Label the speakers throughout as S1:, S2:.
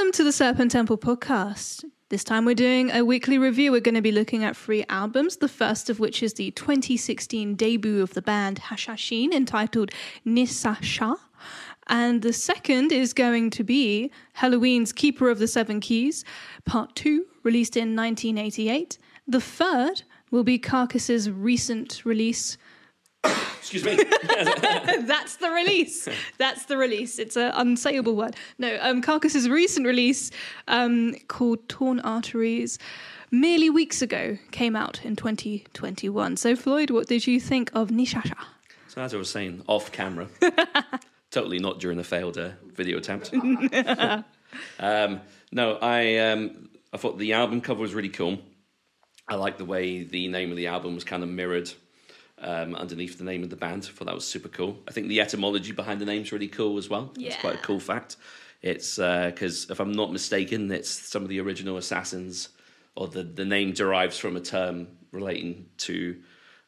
S1: Welcome to the Serpent Temple podcast. This time we're doing a weekly review. We're going to be looking at three albums, the first of which is the 2016 debut of the band Hashshashin entitled Nisasha. And the second is going to be Helloween's Keeper of the Seven Keys, Part 2, released in 1988. The third will be Carcass's recent release,
S2: Excuse me.
S1: That's the release. That's the release. It's an unsayable word. No, um, Carcass's recent release um, called Torn Arteries merely weeks ago came out in 2021. So, Floyd, what did you think of Nishasha?
S2: so as I was saying, off camera, totally not during the failed uh, video attempt. um, no, I um, I thought the album cover was really cool. I like the way the name of the album was kind of mirrored um, underneath the name of the band. I thought that was super cool. I think the etymology behind the name's really cool as well. It's quite a cool fact. It's because if I'm not mistaken, it's some of the original assassins, or the the name derives from a term relating to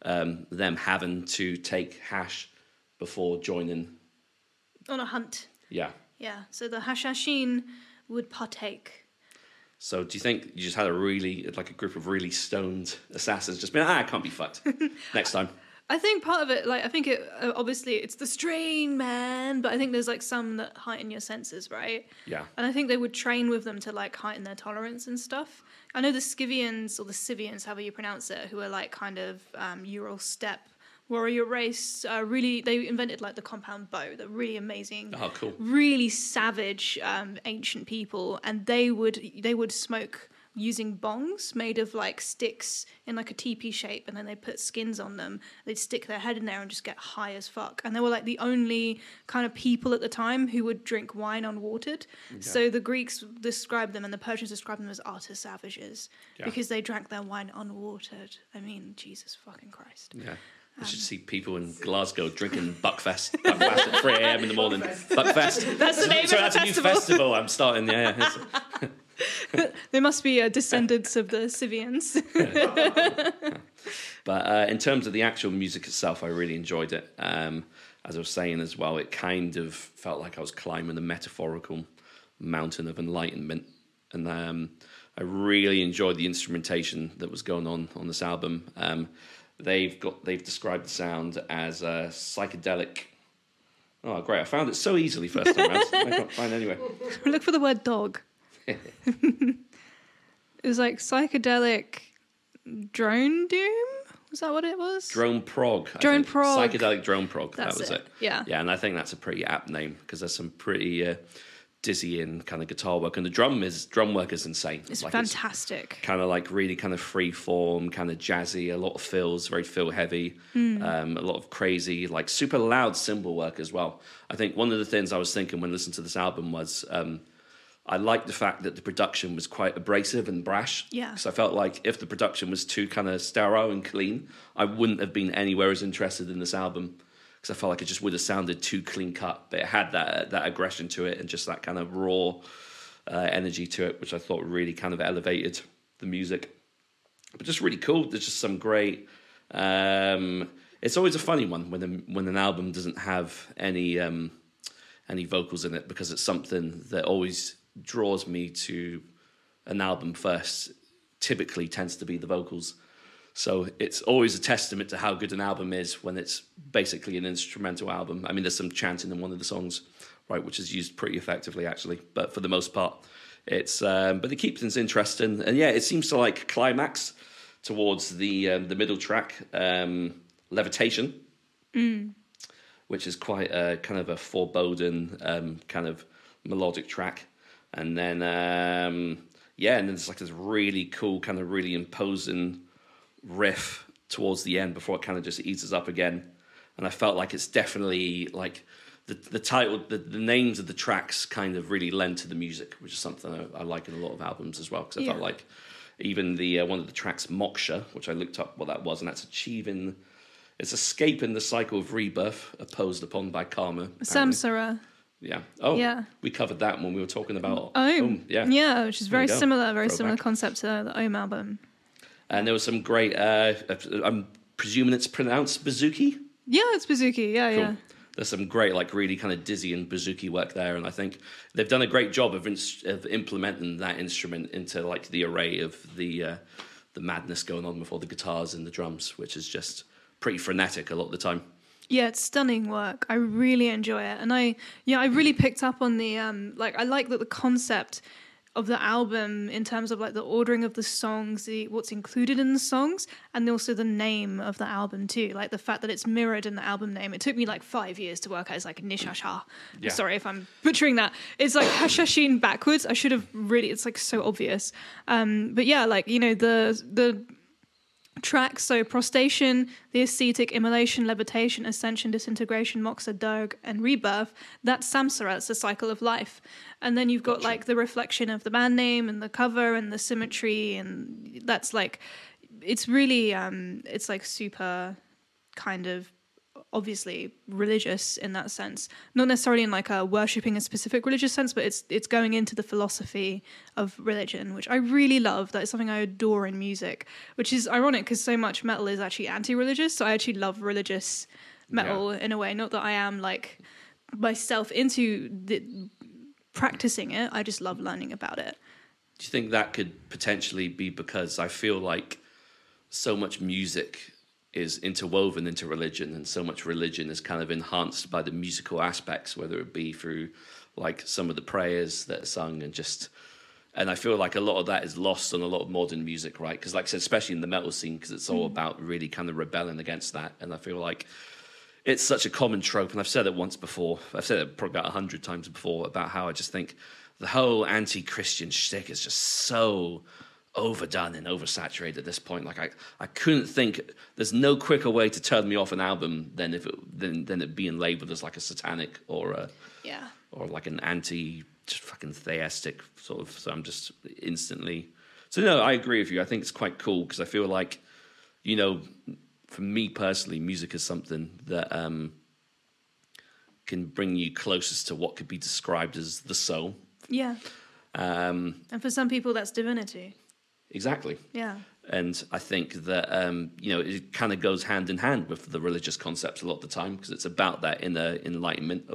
S2: um, them having to take hash before joining.
S1: On a hunt.
S2: Yeah.
S1: Yeah. So the Hashashin would partake.
S2: So do you think you just had a really like a group of really stoned assassins just being ah I can't be fucked next time?
S1: I think part of it, like, I think it uh, obviously it's the strain, man, but I think there's like some that heighten your senses, right?
S2: Yeah.
S1: And I think they would train with them to like heighten their tolerance and stuff. I know the Scythians or the Scythians, however you pronounce it, who are like kind of um, Ural steppe warrior race, uh, really they invented like the compound bow, the really amazing,
S2: Oh, cool.
S1: really savage um, ancient people, and they would they would smoke using bongs made of like sticks in like a teepee shape and then they put skins on them they'd stick their head in there and just get high as fuck and they were like the only kind of people at the time who would drink wine unwatered so the greeks described them and the persians described them as utter savages
S2: Yeah.
S1: because they drank their wine unwatered i mean jesus fucking christ
S2: Yeah. I um, should see people in Glasgow drinking Buckfest, Buckfest at 3 a.m. in the morning. Buckfest.
S1: That's the name
S2: so
S1: of
S2: that's
S1: the
S2: a new
S1: festival.
S2: festival I'm starting. Yeah, yeah. It's-
S1: they must be uh, descendants of the scythians
S2: But uh, in terms of the actual music itself, I really enjoyed it. Um, as I was saying as well, it kind of felt like I was climbing the metaphorical mountain of enlightenment. And um, I really enjoyed the instrumentation that was going on on this album. Um, they've got they've described the sound as a psychedelic. Oh, great! I found it so easily first time round. I can't find it anyway.
S1: Look for the word dog. it was like psychedelic drone doom. Was that what it was?
S2: Drone prog. I
S1: Drone
S2: think.
S1: prog.
S2: Psychedelic drone prog.
S1: That's
S2: that was
S1: it.
S2: it.
S1: Yeah.
S2: Yeah, and I think that's a pretty apt name because there's some pretty uh, dizzying kind of guitar work, and the drum is drum work is insane.
S1: It's
S2: Like,
S1: fantastic.
S2: kind of like really kind of free form, kind of jazzy, a lot of fills, very fill heavy,
S1: Hmm.
S2: um, a lot of crazy, like super loud cymbal work as well. I think one of the things I was thinking when listening to this album was um, I liked the fact that the production was quite abrasive and brash.
S1: Yeah.
S2: Because I felt like if the production was too kind of sterile and clean, I wouldn't have been anywhere as interested in this album. Because I felt like it just would have sounded too clean cut, but it had that that aggression to it and just that kind of raw uh, energy to it, which I thought really kind of elevated the music. But just really cool. There's just some great. Um, it's always a funny one when a, when an album doesn't have any um, any vocals in it because it's something that always draws me to an album first. Typically, tends to be the vocals. So it's always a testament to how good an album is when it's basically an instrumental album. I mean, there's some chanting in one of the songs, right, which is used pretty effectively actually, but for the most part, it's. Um, but it keeps things interesting, and yeah, it seems to like climax towards the um, the middle track, um, levitation, which is quite a kind of a foreboding um, kind of melodic track, and then um, yeah, and then there's like this really cool kind of really imposing riff towards the end before it kind of just eases up again. And I felt like it's definitely like the the title, the, the names of the tracks kind of really lend to the music, which is something I, I like in a lot of albums as well. Because I felt like even the uh, one of the tracks, Moksha, which I looked up what that was, and that's achieving, it's escaping the cycle of rebirth opposed upon by karma. apparently.
S1: Samsara.
S2: Yeah. Oh,
S1: Yeah.
S2: We covered that when we were talking about
S1: Oh,
S2: Om, Yeah.
S1: yeah, which is very similar, very similar concept to the Ohm album.
S2: And there was some great. Uh, I'm presuming it's pronounced Bazooki.
S1: Yeah, it's Bazooki. Yeah,
S2: Cool.
S1: yeah.
S2: there's some great, like really kind of dizzy and bouzouki work there, and I think they've done a great job of, ins- of implementing that instrument into like the array of the uh, the madness going on with all the guitars and the drums, which is just pretty frenetic a lot of the time.
S1: Yeah, it's stunning work. I really enjoy it, and I yeah, I really picked up on the um like I like that the concept of the album in terms of like the ordering of the songs, the what's included in the songs, and also the name of the album too. Like the fact that it's mirrored in the album name. It took me like five years to work out. It's like Nishasha.
S2: Yeah.
S1: Sorry if I'm butchering that. It's like Hashshashin backwards. I should have really. It's like so obvious. Um, but yeah, like you know the the tracks so prostration the ascetic immolation levitation ascension disintegration moksha derg and rebirth that's samsara it's the cycle of life and then you've got
S2: Gotcha.
S1: like the reflection of the band name and the cover and the symmetry and that's like it's really um it's like super kind of obviously religious in that sense. Not necessarily in like a worshipping a specific religious sense but it's it's going into the philosophy of religion which i really love. That's something i adore in music which is ironic because so much metal is actually anti-religious so i actually love religious metal in a way. Not that i am like myself into the, practicing it i just love learning about it.
S2: Do you think that could potentially be because I feel like so much music is interwoven into religion and so much religion is kind of enhanced by the musical aspects, whether it be through like some of the prayers that are sung and just. And I feel like a lot of that is lost on a lot of modern music, right? Because, like I said, especially in the metal scene, because it's all mm. about really kind of rebelling against that. And I feel like it's such a common trope, and I've said it once before. I've said it probably about a hundred times before about how I just think the whole anti-Christian shtick is just so overdone and oversaturated at this point. Like I, I couldn't think. There's no quicker way to turn me off an album than if it than than it being labeled as like a satanic or a
S1: yeah
S2: or like an anti just fucking theistic sort of. So I'm just instantly. So no, I agree with you. I think it's quite cool because I feel like, you know, for me personally, music is something that um, can bring you closest to what could be described as the soul.
S1: yeah
S2: Um,
S1: and for some people that's divinity
S2: exactly.
S1: yeah
S2: And I think that um, you know it kind of goes hand in hand with the religious concepts a lot of the time because it's about that inner enlightenment.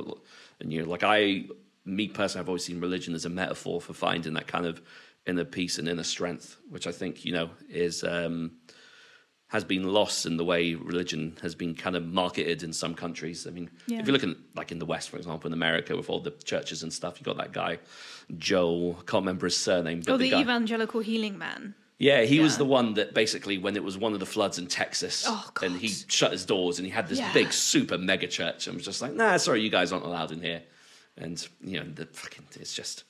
S2: And you know, like I, me personally, I've always seen religion as a metaphor for finding that kind of inner peace and inner strength, which I think you know is um, has been lost in the way religion has been kind of marketed in some countries. I mean,
S1: Yeah.
S2: if you look at like in the West, for example, in America with all the churches and stuff, you got that guy Joe. I can't remember his surname, but
S1: oh the
S2: guy,
S1: evangelical healing man
S2: yeah, he was the one that basically, when it was one of the floods in Texas,
S1: Oh,
S2: and he shut his doors and he had this
S1: Yeah.
S2: big, super mega church, and was just like, "Nah, sorry, you guys aren't allowed in here." And you know, the fucking, it's just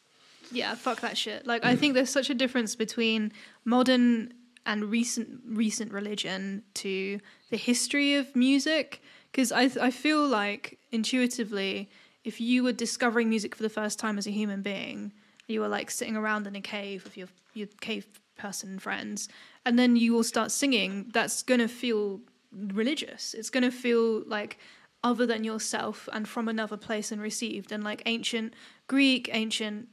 S1: Yeah, fuck that shit. Like I mm. think there's such a difference between modern and recent recent religion to the history of music because I I feel like intuitively if you were discovering music for the first time as a human being, you were like sitting around in a cave with your your cave person friends and then you will start singing, that's going to feel religious. It's going to feel like other than yourself and from another place and received and like ancient Greek, ancient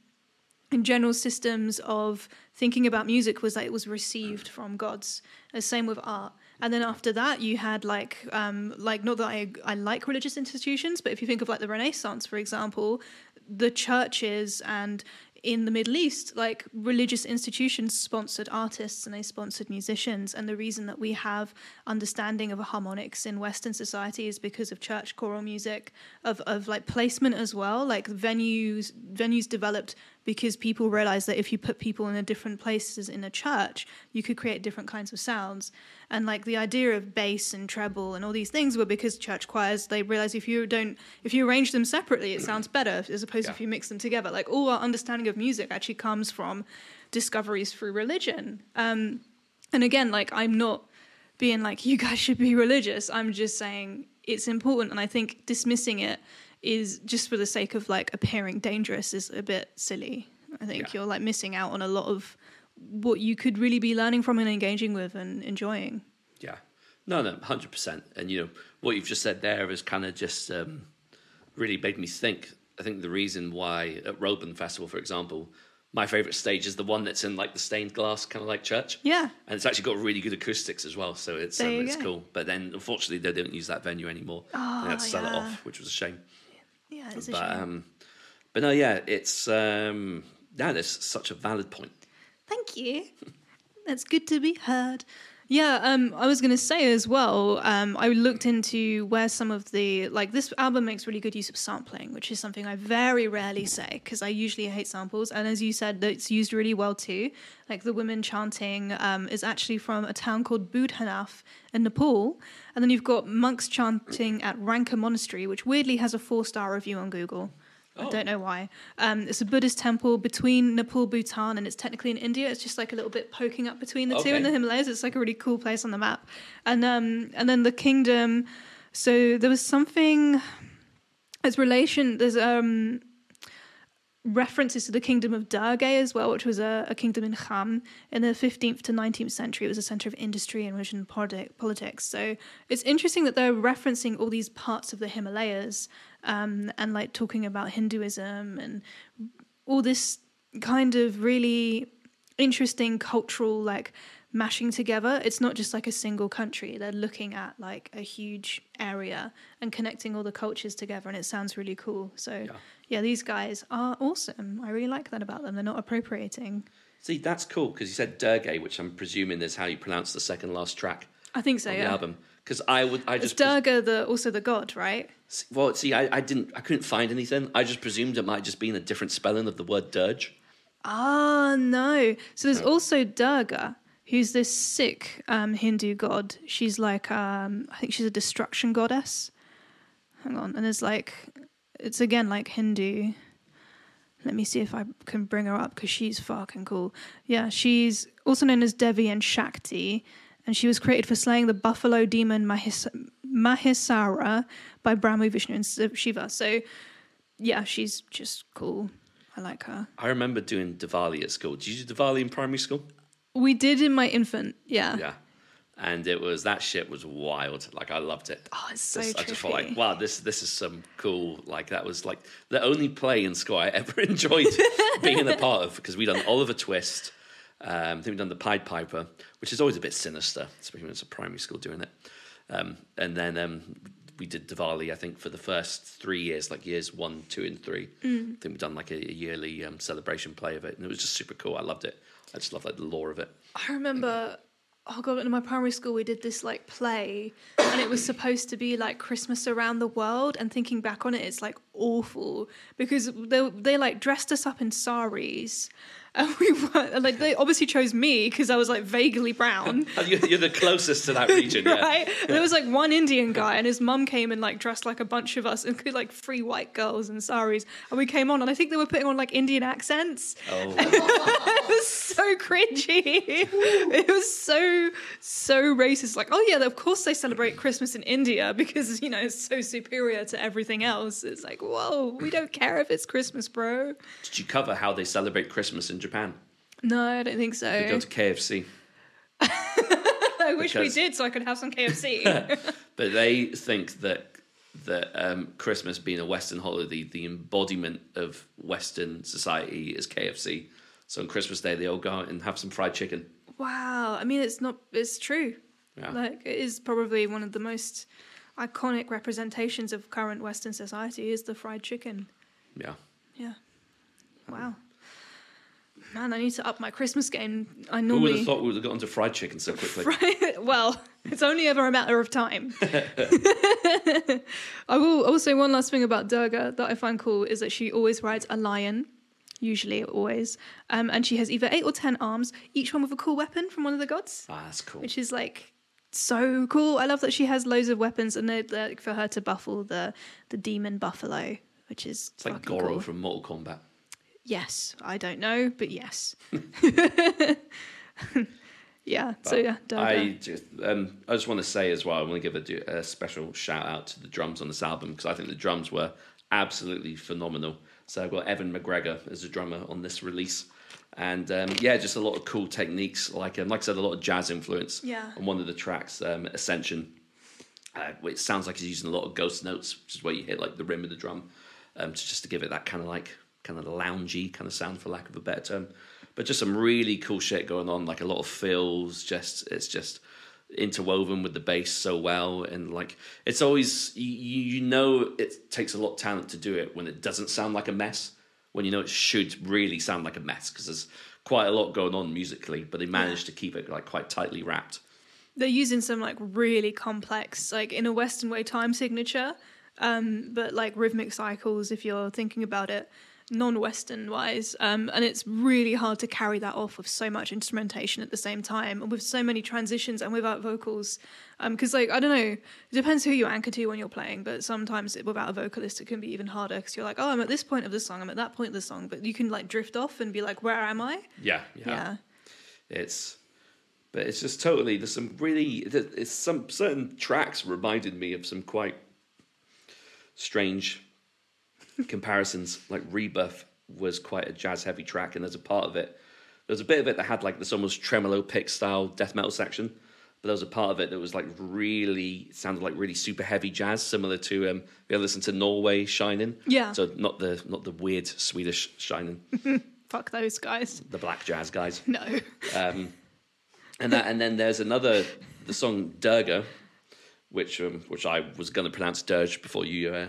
S1: general systems of thinking about music was that it was received from gods. The same with art. And then after that, you had like, um, like not that I I like religious institutions, but if you think of like the Renaissance, for example, the churches and in the Middle East, like religious institutions sponsored artists and they sponsored musicians. And the reason that we have understanding of harmonics in Western society is because of church choral music, of, of like placement as well. Like venues, venues developed because people realized that if you put people in a different places in a church, you could create different kinds of sounds. And like the idea of bass and treble and all these things were because church choirs they realized if you don't if you arrange them separately, it sounds better as opposed to if you mix them together. Like all our understanding of music actually comes from discoveries through religion. Um, and again, like I'm not being like you guys should be religious. I'm just saying it's important, and I think dismissing it is just for the sake of like appearing dangerous is a bit silly. I think
S2: Yeah.
S1: you're like missing out on a lot of what you could really be learning from and engaging with and enjoying.
S2: Yeah. No, no, hundred percent. And you know what you've just said there has kind of just um, really made me think. I think the reason why at Roadburn Festival, for example, my favorite stage is the one that's in like the stained glass kind of like church.
S1: Yeah.
S2: And it's actually got really good acoustics as well, so it's um, it's
S1: go.
S2: cool. But then unfortunately they don't use that venue anymore. they had to sell it off, which was a shame.
S1: Yeah, it's a
S2: But
S1: shame.
S2: um, but no, yeah, it's um, yeah, that's such a valid point.
S1: Thank you. That's good to be heard. Yeah, um, I was going to say as well. Um, I looked into where some of the like this album makes really good use of sampling, which is something I very rarely say because I usually hate samples. And as you said, it's used really well too. Like the women chanting um, is actually from a town called Budhanaf in Nepal, and then you've got monks chanting at Ranka Monastery, which weirdly has a four star review on Google. I
S2: Oh.
S1: don't know why. Um, it's a Buddhist temple between Nepal, Bhutan, and it's technically in India. It's just like a little bit poking up between the two in the Himalayas. It's like a really cool place on the map. And um, and then the kingdom. So there was something. As relation, there's um references to the kingdom of Derge as well, which was a, a kingdom in Kham in the 15th to 19th century. It was a center of industry and religion and politics. So it's interesting that they're referencing all these parts of the Himalayas um, and like talking about Hinduism and all this kind of really interesting cultural like mashing together. It's not just like a single country. They're looking at like a huge area and connecting all the cultures together and it sounds really cool. So yeah, these guys are awesome. I really like that about them. They're not appropriating.
S2: See, that's cool because you said Durgay, which I'm presuming is how you pronounce the second last track
S1: i think so
S2: of
S1: yeah.
S2: the album. Because I would, I
S1: it's
S2: just pres-
S1: durga the also the god right
S2: Well, see, I, I didn't, I couldn't find anything. I just presumed it might just been a different spelling of the word dirge.
S1: Ah, no. So there's also Durga, who's this sick um, Hindu god. She's like, um, I think she's a destruction goddess. Hang on. And there's like, it's again like Hindu. Let me see if I can bring her up because she's fucking cool. Yeah, she's also known as Devi and Shakti. And she was created for slaying the buffalo demon Mahis- Mahisara by Brahma, Vishnu, and Shiva. So, yeah, she's just cool. I like her.
S2: I remember doing Diwali at school. Did you do Diwali in primary school?
S1: We did in my infant, yeah.
S2: Yeah. And it was that shit was wild. Like I loved it.
S1: Oh, it's so
S2: Just- I just felt like, wow, this this is some cool. Like that was like the only play in school I ever enjoyed being a part of because we done Oliver Twist. Um, I think we done the Pied Piper, which is always a bit sinister, especially when it's a primary school doing it. Um, and then um, we did Diwali, I think, for the first three years, like years one, two, and three.
S1: Mm.
S2: I think we've done like a, a yearly um, celebration play of it, and it was just super cool. I loved it. I just love like the lore of it.
S1: I remember, oh god, in my primary school we did this like play, and it was supposed to be like Christmas around the world. And thinking back on it, it's like awful because they they like dressed us up in saris, and we were and, like they obviously chose me because I was like vaguely brown.
S2: You're, the closest to that region, yeah.
S1: Right, And there was like one Indian guy, and his mum came and like dressed like a bunch of us, and like three white girls in saris, and we came on, and I think they were putting on like Indian accents,
S2: Oh,
S1: it was so cringy. It was so so racist. Like, oh yeah, of course they celebrate Christmas in India because you know it's so superior to everything else. It's like, whoa, we don't care if it's Christmas, bro.
S2: did you cover how they celebrate Christmas in Japan?
S1: No, I don't think so.
S2: We go to KFC.
S1: I wish we did so I could have some KFC.
S2: but they think that that um, Christmas being a Western holiday, the embodiment of Western society is KFC. So on Christmas Day, they all go out and have some fried chicken.
S1: wow, I mean, it's not. It's true.
S2: Yeah.
S1: Like, it is probably one of the most iconic representations of current Western society is the fried chicken.
S2: Yeah.
S1: Yeah. Wow. Man, I need to up my Christmas game. I normally
S2: Who would have thought we would have got onto fried chicken so quickly?
S1: Right. Well, it's only ever a matter of time. I will also one last thing about Durga that I find cool is that she always rides a lion, usually always, um, and she has either eight or ten arms, each one with a cool weapon from one of the gods,
S2: Ah, that's cool.
S1: which is like so cool. I love that she has loads of weapons, and they're, they're like, for her to buffle the the demon buffalo, which is
S2: It's like Goro
S1: cool.
S2: from Mortal Kombat.
S1: Yes, I don't know, but yes. yeah. so
S2: But
S1: yeah, Durga.
S2: I just, um, I just want to say as well, I want to give a, a special shout out to the drums on this album because I think the drums were absolutely phenomenal. So I've got Evan McGregor as a drummer on this release. And um, yeah, just a lot of cool techniques, like um, like I said, a lot of jazz influence
S1: Yeah.
S2: on one of the tracks, um, Ascension. Uh, it sounds like he's using a lot of ghost notes, which is where you hit like the rim of the drum, um, to just to give it that kind of like kind of loungy kind of sound, for lack of a better term. But just some really cool shit going on, like a lot of fills. Just it's just interwoven with the bass so well, and like it's always you, you know it takes a lot of talent to do it when it doesn't sound like a mess. When you know it should really sound like a mess because there's quite a lot going on musically, but they managed to keep it like quite tightly wrapped.
S1: They're using some like really complex, like in a Western way time signature, um, but like rhythmic cycles if you're thinking about it non-western wise um, and it's really hard to carry that off with so much instrumentation at the same time and with so many transitions and without vocals because um, like i don't know it depends who you anchor to when you're playing but sometimes without a vocalist it can be even harder because you're like oh i'm at this point of the song i'm at that point of the song but you can like drift off and be like where am i
S2: Yeah, yeah.
S1: yeah
S2: It's, but it's just totally. There's some really. It's some certain tracks reminded me of some quite strange comparisons. Like Rebirth was quite a jazz heavy track, and there's a part of it. There's a bit of it that had like this almost tremolo pick style death metal section, but there was a part of it that was like really sounded like really super heavy jazz, similar to um. Have you ever listened to Norway Shining?
S1: Yeah.
S2: So not the not the weird Swedish Shining,
S1: fuck those guys
S2: the black jazz guys.
S1: no
S2: Um, and that, and then there's another, the song Durga, which um, which I was going to pronounce Dirge before you. Uh,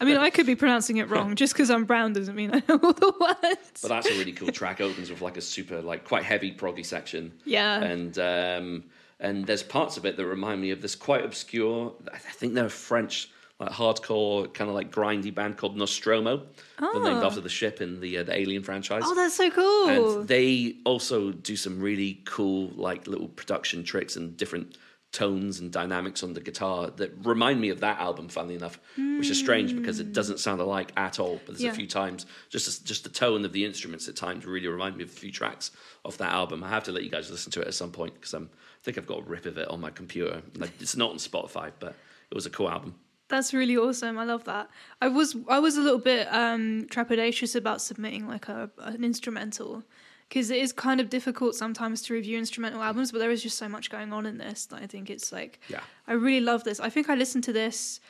S1: i mean i could be pronouncing it wrong just because i'm brown doesn't mean i know all the words
S2: but that's a really cool track. Opens with like a super like quite heavy proggy section.
S1: Yeah.
S2: And um, and there's parts of it that remind me of this quite obscure. I think they're a French like hardcore kind of like grindy band called Nostromo, They're named
S1: Oh.
S2: after the ship in the uh, the Alien franchise.
S1: oh that's so cool
S2: and they also do some really cool like little production tricks and different tones and dynamics on the guitar that remind me of that album funnily enough which is strange because it doesn't sound alike at all but there's
S1: Yeah.
S2: a few times just just the tone of the instruments at times really remind me of a few tracks off that album i have to let you guys listen to it at some point because i think i've got a rip of it on my computer like, it's not on spotify but it was a cool album
S1: That's really awesome. I love that. I was I was a little bit um, trepidatious about submitting like a an instrumental because it is kind of difficult sometimes to review instrumental albums, but there is just so much going on in this that I think it's like
S2: Yeah.
S1: I really love this. I think I listened to this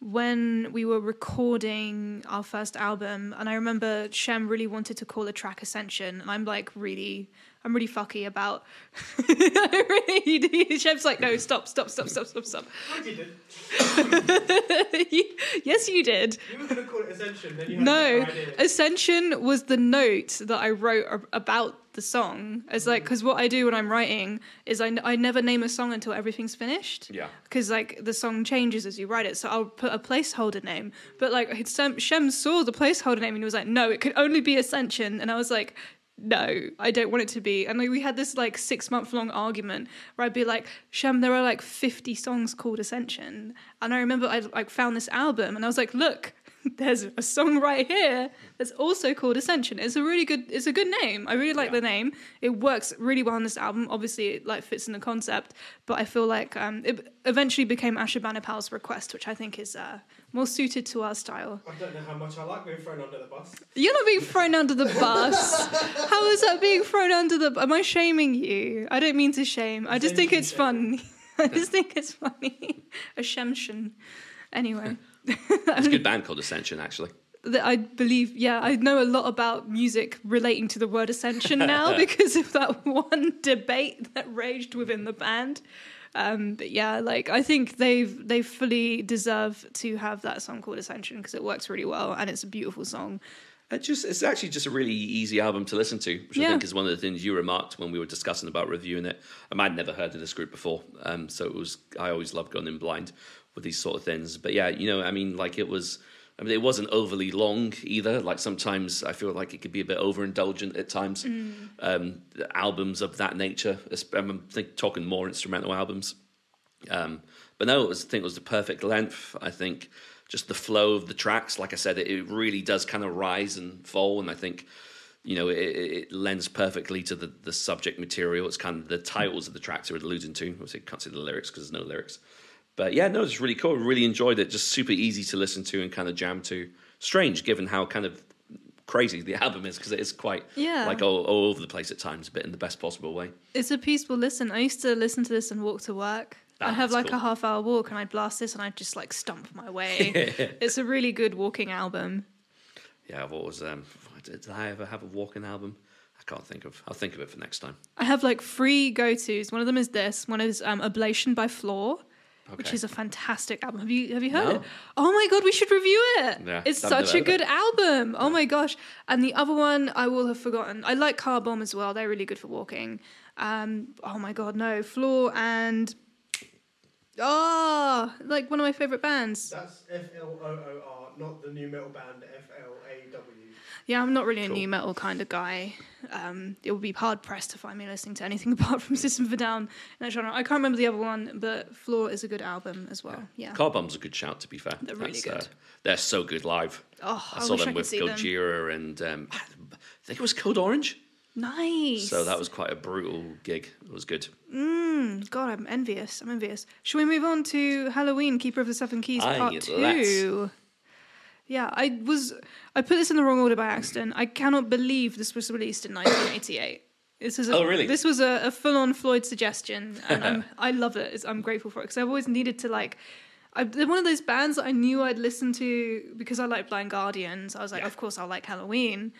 S1: when we were recording our first album, and I remember Shem really wanted to call a track Ascension, and I'm like really. I'm really fucky about. Really, Shem's like, no, stop, stop, stop, stop, stop, stop. Yes, you did.
S3: You were going to call it Ascension, then you had
S1: no. Ascension was the note that I wrote about the song. It's like mm. because what I do when I'm writing is I, n- I never name a song until everything's finished.
S2: Yeah.
S1: Because like the song changes as you write it, so I'll put a placeholder name. But like Shem, Shem saw the placeholder name and he was like, "No, it could only be Ascension," and I was like. No, I don't want it to be. And like, we had this like six month long argument where I'd be like, Shem, there are like 50 songs called Ascension. And I remember I like found this album and I was like, look, there's a song right here that's also called Ascension. It's a really good it's a good name. I really like
S2: Yeah.
S1: the name. It works really well on this album. Obviously it like fits in the concept, but I feel like um, it eventually became Asher Banipal's request, which I think is uh, more suited to our style.
S3: I don't know how much I like being thrown under the bus.
S1: You're not being thrown under the bus. How is that being thrown under the bus Am I shaming you? I don't mean to shame. I just think it's fun. I just think it's funny. Ascension. Anyway.
S2: It's a good band called Ascension, actually.
S1: that I believe, yeah, I know a lot about music relating to the word ascension now because of that one debate that raged within the band. Um, but yeah, like I think they've they fully deserve to have that song called Ascension because it works really well and it's a beautiful song.
S2: It just it's actually just a really easy album to listen to, which I think is one of the things you remarked when we were discussing about reviewing it. Um, I'd never heard of this group before, um, so it was I always love going in blind with these sort of things. But yeah, you know, I mean, like it was. I mean, it wasn't overly long either. Like sometimes I feel like it could be a bit overindulgent at times. Um, albums of that nature, I'm think, talking more instrumental albums. Um, but no, it was, I think it was the perfect length. I think just the flow of the tracks, like I said, it, it really does kind of rise and fall, and I think you know it, it lends perfectly to the, the subject material. It's kind of the titles of the tracks are alluding to. Obviously, can't see the lyrics because there's no lyrics. But yeah, no, it's really cool. Really enjoyed it. Just super easy to listen to and kind of jam to. Strange, given how kind of crazy the album is, because it is quite
S1: Yeah.
S2: like all, all over the place at times, but in the best possible way.
S1: It's a peaceful listen. I used to listen to this and walk to work.
S2: Ah,
S1: I'd have like
S2: cool.
S1: a half hour walk and I'd blast this and I'd just like stomp my way. it's a really good walking album.
S2: Yeah, I've always um, did, did I ever have a walking album? I can't think of. I'll think of it for next time.
S1: I have like three go tos. One of them is this. One is um, Oblation by Floor, which is a fantastic album. Have you have you heard
S2: No.
S1: it? Oh my god, we should review it.
S2: Yeah,
S1: it's such a good
S2: it.
S1: album. Oh my gosh. And the other one I will have forgotten. I like Car Bomb as well. They're really good for walking. Um, oh my god, no. Floor and Oh, like one of my favorite bands.
S3: That's F L O O R, not the new metal band F L A W.
S1: Yeah, I'm not really a new metal kind of guy. Um, it would be hard pressed to find me listening to anything apart from System of a Down in that genre. I can't remember the other one, but Floor is a good album as well. Yeah.
S2: Car Bomb's a good shout, to be fair.
S1: They're really
S2: That's,
S1: good.
S2: they're so good live.
S1: Oh,
S2: I
S1: I,
S2: saw
S1: I
S2: them
S1: could
S2: with. Gojira and um, I think it was Code Orange.
S1: Nice.
S2: So that was quite a brutal gig. It was good.
S1: Mm, God, I'm envious. I'm envious. Shall we move on to Helloween, Keeper of the Seven Keys,
S2: Aye,
S1: part
S2: let's.
S1: Yeah, I was. I put this in the wrong order by accident. I cannot believe this was released in 1988. This is a,
S2: Oh, really?
S1: This was a, a full-on Floyd suggestion, and I'm, I love it. It's, I'm grateful for it because I've always needed to like. I, they're one of those bands that I knew I'd listen to because I like Blind Guardians. I was like,
S2: Yeah.
S1: of course I'll like Helloween.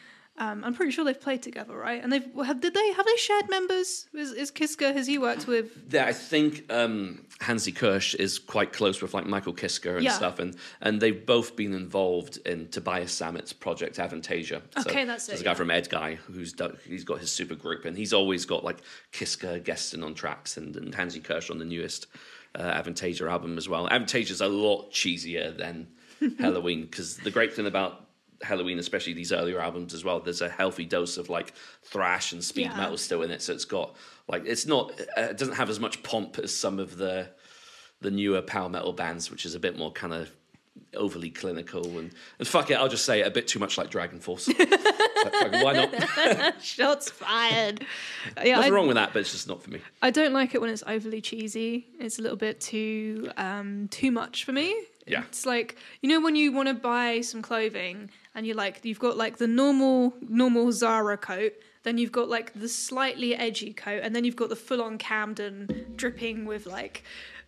S1: Um, I'm pretty sure they've played together, right? And they've have, did they have they shared members? Is, is Kiske has he worked with?
S2: Yeah, I think um, Hansi Kürsch is quite close with like Michael Kiske and
S1: Yeah.
S2: stuff, and and they've both been involved in Tobias Sammet's project Avantasia.
S1: So Okay, that's it.
S2: There's a guy
S1: yeah.
S2: from Edguy who's done, he's got his super group, and he's always got like Kiske guesting on tracks, and, and Hansi Kürsch on the newest uh, Avantasia album as well. Avantasia's a lot cheesier than Helloween because the great thing about Helloween, especially these earlier albums as well, there's a healthy dose of like thrash and speed
S1: Yeah.
S2: metal still in it. So it's got like it's not it doesn't have as much pomp as some of the the newer power metal bands, which is a bit more kind of overly clinical and and fuck it, I'll just say it, a bit too much like Dragon Force. Like, fuck it, why not?
S1: Shots fired. yeah,
S2: Nothing
S1: I,
S2: wrong with that, but it's just not for me.
S1: I don't like it when it's overly cheesy. It's a little bit too um, too much for me.
S2: Yeah.
S1: It's like you know when you want to buy some clothing and you like you've got like the normal normal Zara coat, then you've got like the slightly edgy coat, and then you've got the full on Camden dripping with like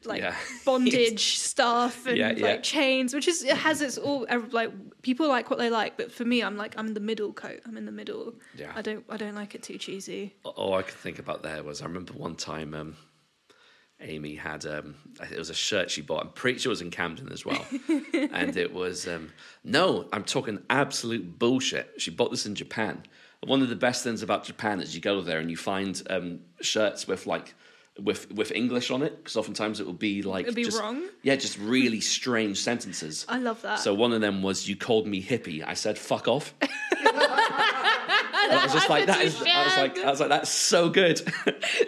S1: like
S2: Yeah.
S1: bondage stuff and
S2: Yeah,
S1: like
S2: yeah.
S1: chains, which is it has its all like people like what they like, but for me, I'm like I'm the middle coat. I'm in the middle.
S2: Yeah.
S1: I don't I don't like it too cheesy.
S2: All I could think about there was I remember one time um, Amy had um, it was a shirt she bought. I'm pretty sure it was in Camden as well, and it was um, no, I'm talking absolute bullshit. She bought this in Japan. One of the best things about Japan is you go there and you find um, shirts with like with with English on it because oftentimes it will be like
S1: It'll be
S2: just-
S1: wrong?
S2: Yeah, just really strange sentences.
S1: I love that.
S2: So one of them was you called me hippie. I said fuck off. I was just like that is. I was like I was like that's so good.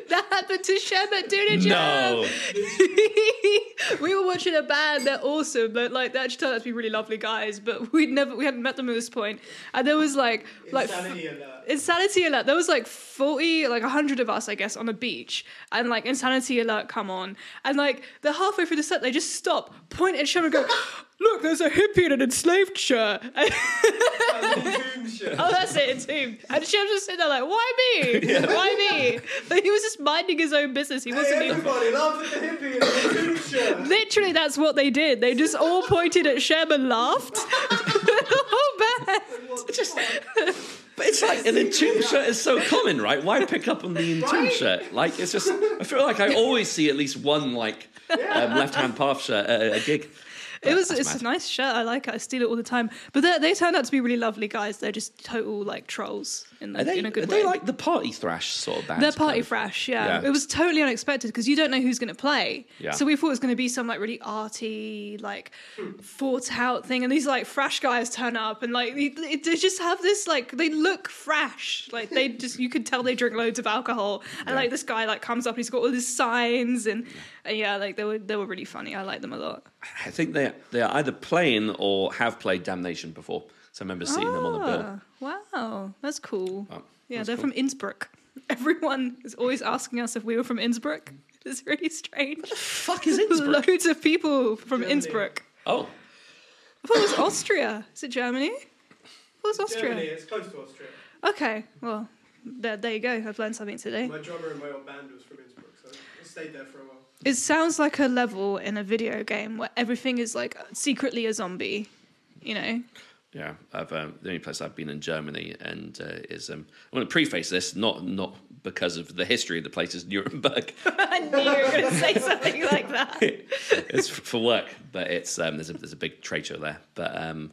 S1: That happened to Shem at Duna Jam.
S2: no.
S1: we were watching a band. They're awesome. But like they actually turned out to be really lovely guys. But we'd never we hadn't met them at this point. And there was like like
S3: Insanity alert.
S1: Insanity Alert. There was like 40, like 100 of us, I guess, on a beach. And like Insanity Alert come on. And like they're halfway through the set, they just stop, point at Shem and go, oh, Look, there's a hippie in an enslaved shirt.
S3: Entombed shirt.
S1: oh, that's it, Entombed. And Shem's just sitting there like, Why me? Why me? But he was just minding his own business. He wasn't
S3: Hey,
S1: even.
S3: everybody at the hippie in the entombed shirt.
S1: Literally, that's what they did. They just all pointed at Shem and laughed. oh, bad.
S2: Just, but it's like an entomb shirt is so common, right? Why pick up on the entomb
S3: Right?
S2: shirt? Like it's just. I feel like I always see at least one like um, left hand path shirt at a, a gig.
S1: It was it's
S2: mad.
S1: a nice shirt. I like it. I steal it all the time. But they they turned out to be really lovely guys. They're just total like trolls in, the,
S2: they,
S1: in a good way.
S2: they like the party thrash sort of band?
S1: They're party thrash, yeah.
S2: Yeah.
S1: It was totally unexpected because you don't know who's going to play.
S2: Yeah.
S1: So we thought it was going to be some like really arty, like thought out thing, and these like fresh guys turn up and like they, they just have this like they look fresh, like they just you could tell they drink loads of alcohol, and like this guy like comes up, and he's got all his signs and and yeah, like they were they were really funny. I like them a lot.
S2: I think they they are either playing or have played Damnation before. So I remember seeing them on the bill.
S1: Ah, Wow, that's cool.
S2: Oh,
S1: yeah,
S2: that's
S1: they're
S2: cool.
S1: from Innsbruck. Everyone is always asking us if we were from Innsbruck. It's really strange.
S2: What the Fuck is Innsbruck?
S1: Loads of people from
S3: Germany.
S1: Innsbruck.
S2: oh,
S1: I thought it was Austria. Is it Germany? What was Austria?
S3: Germany, it's close to Austria.
S1: Okay, well, there, there you go. I've learned something today.
S3: My drummer in my old band was from Innsbruck, so I stayed there for a while.
S1: It sounds like a level in a video game where everything is like secretly a zombie. You know?
S2: Yeah, I've um, the only place I've been in Germany, and uh, is um, I want to preface this not not because of the history of the place is Nuremberg.
S1: I knew you were going to say something like that.
S2: it's for work, but it's um, there's a there's a big trade show there. But um,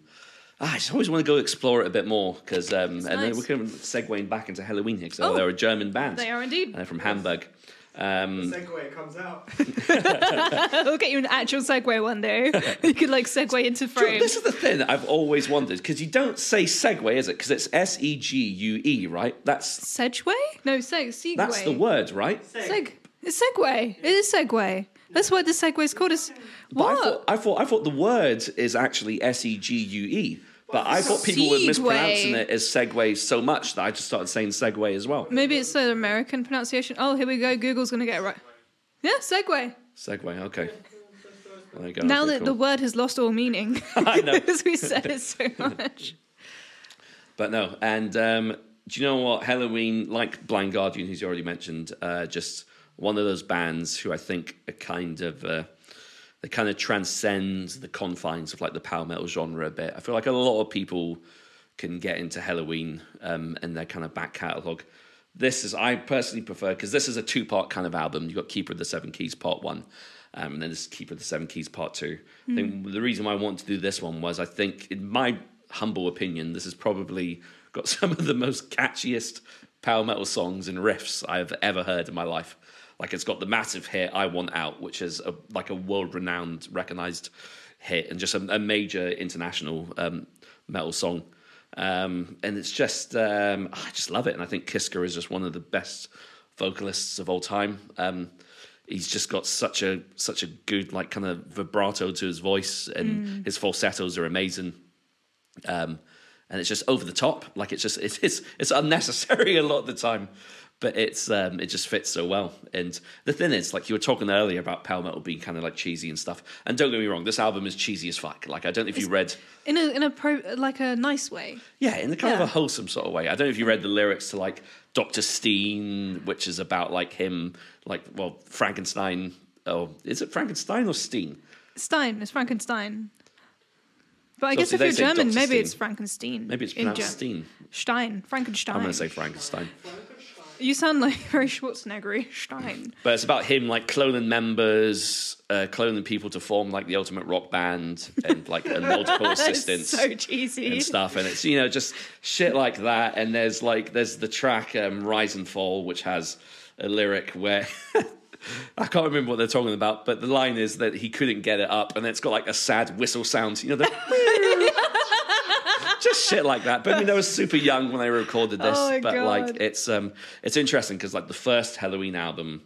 S2: ah, I just always want to go explore it a bit more because um, and then
S1: nice.
S2: we can segue back into Helloween here because
S1: Oh.
S2: they're a German band.
S1: They are indeed.
S2: And they're from Hamburg. Um,
S3: Segway comes out.
S1: We'll get you an actual segue one day. You could like segue into frame.
S2: this is the thing that I've always wondered because you don't say Segway, is it? Because it's S E G U E, right? That's
S1: Sedgeway? No, seg. Segway.
S2: that's the word, right?
S1: Seg. It's Segway. It is Segway. That's what the Segway's called. Is
S2: But I
S1: what?
S2: thought, I thought I thought the word is actually S E G U E. But I thought people were mispronouncing it as Segway so much that I just started saying Segway as well.
S1: Maybe it's the American pronunciation. Oh, here we go. Google's gonna get it right. Yeah, Segway.
S2: Segway, okay. There you go.
S1: Now that the word has lost all meaning
S2: I know.
S1: because we said it so much.
S2: But no, and um, do you know what? Helloween, like Blind Guardian, who's you already mentioned, uh, just one of those bands who I think are kind of uh, they kind of transcend the confines of like the power metal genre a bit. I feel like a lot of people can get into Helloween um, and their kind of back catalogue. This is I personally prefer because this is a two part kind of album. You've got Keeper of the Seven Keys Part One, um, and then this is Keeper of the Seven Keys Part Two. I think the reason why I wanted to do this one was I think, in my humble opinion, this has probably got some of the most catchiest power metal songs and riffs I've ever heard in my life. Like it's got the massive hit "I Want Out," which is a, like a world renowned, recognized hit, and just a, a major international um, metal song. Um, and it's just, um, I just love it. And I think Kiske is just one of the best vocalists of all time. Um, he's just got such a such a good like kind of vibrato to his voice, and his falsettos are amazing. Um, and it's just over the top, like it's just it's it's, it's unnecessary a lot of the time, but it's um, it just fits so well. And the thing is, like you were talking earlier about power metal being kind of like cheesy and stuff. And don't get me wrong, this album is cheesy as fuck. Like I don't know if you read.
S1: In a in a pro like a nice way.
S2: Yeah, in the kind of a wholesome sort of way. I don't know if you read the lyrics to like Doctor Steen, which is about like him, like well Frankenstein. Oh, is it Frankenstein or Steen?
S1: Stein. It's Frankenstein. But I
S2: So
S1: guess if you're German,
S2: Dr.
S1: maybe
S2: Steen.
S1: it's Frankenstein.
S2: Maybe it's pronounced Steen.
S1: Stein. Frankenstein.
S2: I'm going to say Frankenstein.
S1: You sound like very Schwarzenegger. Stein.
S2: But it's about him like cloning members, uh, cloning people to form like the ultimate rock band and like and multiple assistants.
S1: so cheesy.
S2: and stuff and it's you know just shit like that and there's like there's the track um, rise and fall which has a lyric where I can't remember what they're talking about, but the line is that he couldn't get it up, and it's got like a sad whistle sound. You know, the just shit like that. But I mean, they were super young when they recorded this.
S1: Oh
S2: but
S1: God.
S2: like, it's um, it's interesting because like the first Helloween album,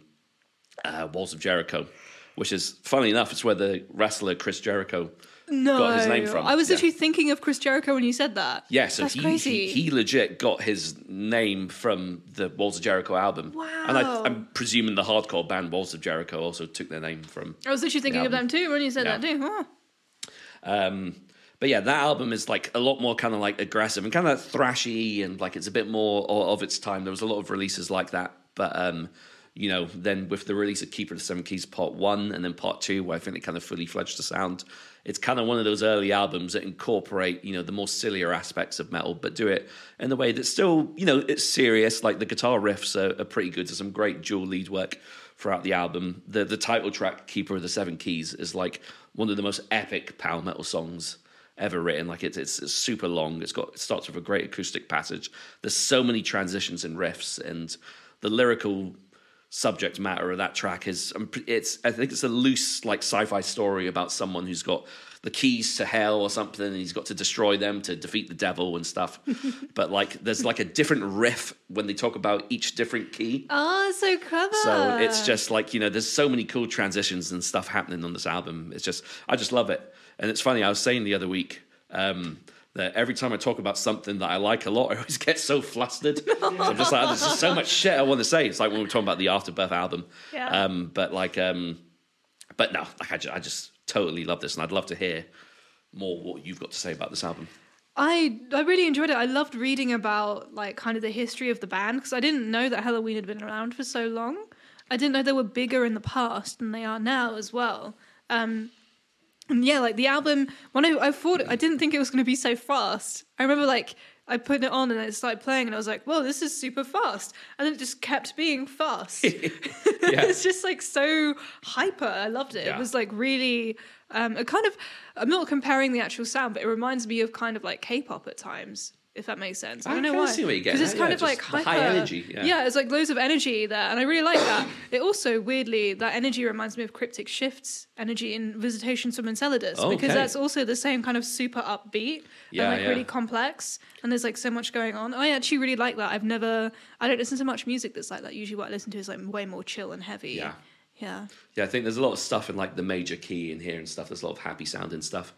S2: uh, Walls of Jericho, which is funny enough, it's where the wrestler Chris Jericho
S1: no,
S2: got his name from.
S1: I was
S2: Yeah.
S1: literally thinking of Chris Jericho when you said that.
S2: Yeah, so he, he he legit got his name from the Walls of Jericho album. And
S1: Wow.
S2: I, I'm presuming the hardcore band Walls of Jericho also took their name from.
S1: I was literally thinking of them too when you said
S2: Yeah.
S1: that too. Huh.
S2: Um, but yeah, that album is like a lot more kind of like aggressive and kind of thrashy and like it's a bit more of its time. There was a lot of releases like that, but um, you know, then with the release of Keeper of the Seven Keys Part One and then Part Two, where I think it kind of fully fledged the sound. It's kind of one of those early albums that incorporate you know the more sillier aspects of metal, but do it in the way that's still you know it's serious. Like the guitar riffs are, are pretty good. There's some great dual lead work throughout the album. The the title track, Keeper of the Seven Keys, is like one of the most epic power metal songs ever written. Like it's, it's it's super long. It's got it starts with a great acoustic passage. There's so many transitions and riffs, and the lyrical subject matter of that track is um, it's I think it's a loose like sci-fi story about someone who's got the keys to hell or something and he's got to destroy them to defeat the devil and stuff but like there's like a different riff when they talk about each different key
S1: Oh, so clever.
S2: so it's just like you know, there's so many cool transitions and stuff happening on this album. It's just, I just love it. And it's funny. I was saying the other week um, that every time I talk about something that I like a lot, I always get so flustered. so I'm just like, there's just so much shit I want to say. It's like when we we're talking about the Afterbirth album.
S1: Yeah.
S2: Um, but like, um, but no, like I just, I just totally love this, and I'd love to hear more what you've got to say about this album.
S1: I I really enjoyed it. I loved reading about like kind of the history of the band because I didn't know that Helloween had been around for so long. I didn't know they were bigger in the past than they are now as well. Um, And yeah, like the album, when I, I thought, I didn't think it was going to be so fast. I remember like I put it on and it started playing, and I was like, "Whoa, this is super fast!" And it just kept being fast. it's just like so hyper. I loved it.
S2: Yeah.
S1: It was like really, um, a kind of. I'm not comparing the actual sound, but it reminds me of kind of like K-pop at times. If that makes sense, I
S2: I
S1: don't know why.
S2: see what you're
S1: Because it's kind
S2: yeah,
S1: of like hyper
S2: high energy, yeah.
S1: yeah, it's like loads of energy there, and I really like that. It also weirdly that energy reminds me of Cryptic Shifts energy in Visitations from Enceladus because that's also the same kind of super upbeat
S2: Yeah,
S1: and like
S2: yeah.
S1: really complex, and there's like so much going on. I actually really like that. I've never, I don't listen to much music that's like that. Usually, what I listen to is like way more chill and heavy.
S2: Yeah.
S1: yeah.
S2: Yeah, I think there's a lot of stuff in like the major key in here and stuff. There's a lot of happy sounding stuff.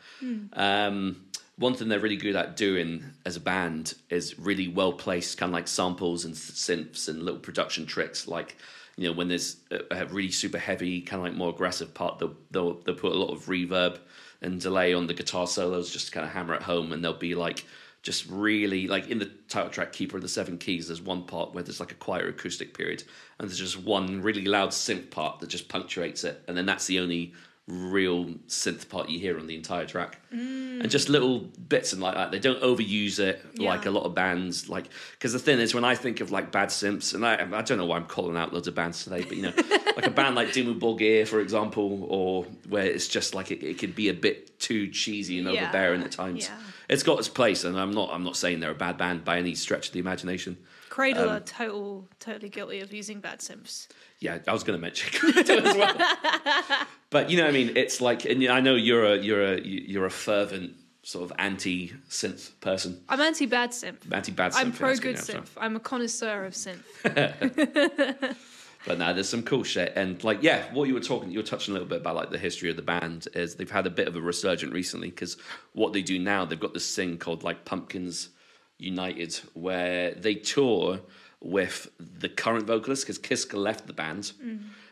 S2: Um, one thing they're really good at doing as a band is really well placed kind of like samples and synths and little production tricks. Like, you know, when there's a, really super heavy, kind of like more aggressive part, they'll, they'll, they'll put a lot of reverb and delay on the guitar solos just to kind of hammer it home. And they'll be like, just really like in the title track keeper of the seven keys there's one part where there's like a quieter acoustic period and there's just one really loud synth part that just punctuates it and then that's the only real synth part you hear on the entire track mm. and just little bits and like that they don't overuse it like a lot of bands like because the thing is when i think of like bad synths and I, I don't know why i'm calling out loads of bands today but you know like a band like Dimmu Borgir for example or where it's just like it, it could be a bit too cheesy and
S1: Yeah.
S2: overbearing at times
S1: Yeah.
S2: it's got its place, and I'm not. I'm not saying they're a bad band by any stretch of the imagination.
S1: Cradle
S2: Um,
S1: are total, totally guilty of using bad synths.
S2: Yeah, I was going to mention Credo as well. but you know, what I mean, it's like, and I know you're a you're a you're a fervent sort of anti synth person,
S1: I'm anti bad synth.
S2: anti bad synth.
S1: I'm pro good
S2: so-
S1: synth. I'm a connoisseur of synth.
S2: But now there's some cool shit, and like, yeah, what you were talking, you were touching a little bit about like the history of the band is they've had a bit of a resurgent recently because what they do now, they've got this thing called like Pumpkins United, where they tour with the current vocalist because Kiske left the band,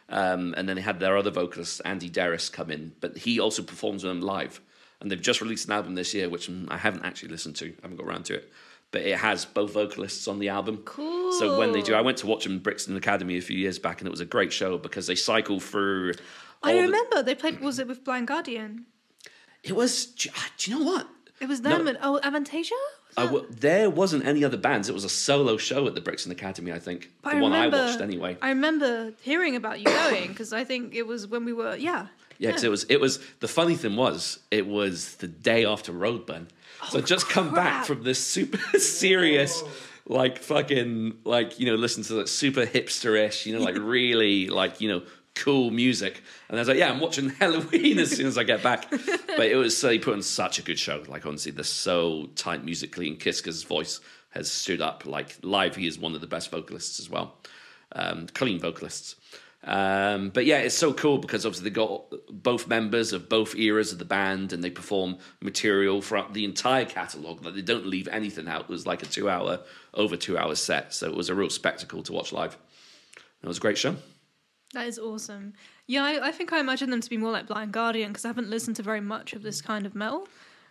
S2: um, and then they had their other vocalist Andi Deris come in, but he also performs with them live, and they've just released an album this year which mm, I haven't actually listened to, I haven't got around to it. But it has both vocalists on the album.
S1: Cool.
S2: So when they do, I went to watch them Brixton Academy a few years back, and it was a great show because they cycle through.
S1: I
S2: all the-
S1: remember they played. Was it with Blind Guardian?
S2: it was. Do you- know what?
S1: It was
S2: No.
S1: them and oh, Avantasia.
S2: W- there wasn't any other bands. It was a solo show at the Brixton Academy, I think.
S1: But
S2: the one
S1: remember,
S2: I watched anyway.
S1: I remember hearing about you going because I think it was when we were yeah.
S2: Yeah, because it was it was the funny thing was it was the day after Roadburn, oh, so I'd just come back
S1: Oh,
S2: from this super serious, like fucking like you know listen to that super hipsterish, you know like really like you know cool music, and I was like, yeah, I'm watching Helloween as soon as I get back, but it was so he put on such a good show. Like honestly, they're so tight musically, and Kiske's voice has stood up. Like live, he is one of the best vocalists as well, um, clean vocalists. Um, but yeah, it's so cool because obviously they got both members of both eras of the band, and they perform material throughout the entire catalog. Like they don't leave anything out. It was like a two-hour, over two-hour set, so it was a real spectacle to watch live. It was a great show.
S1: That is awesome. Yeah, I, I think I imagine them to be more like Blind Guardian because I haven't listened to very much of this kind of metal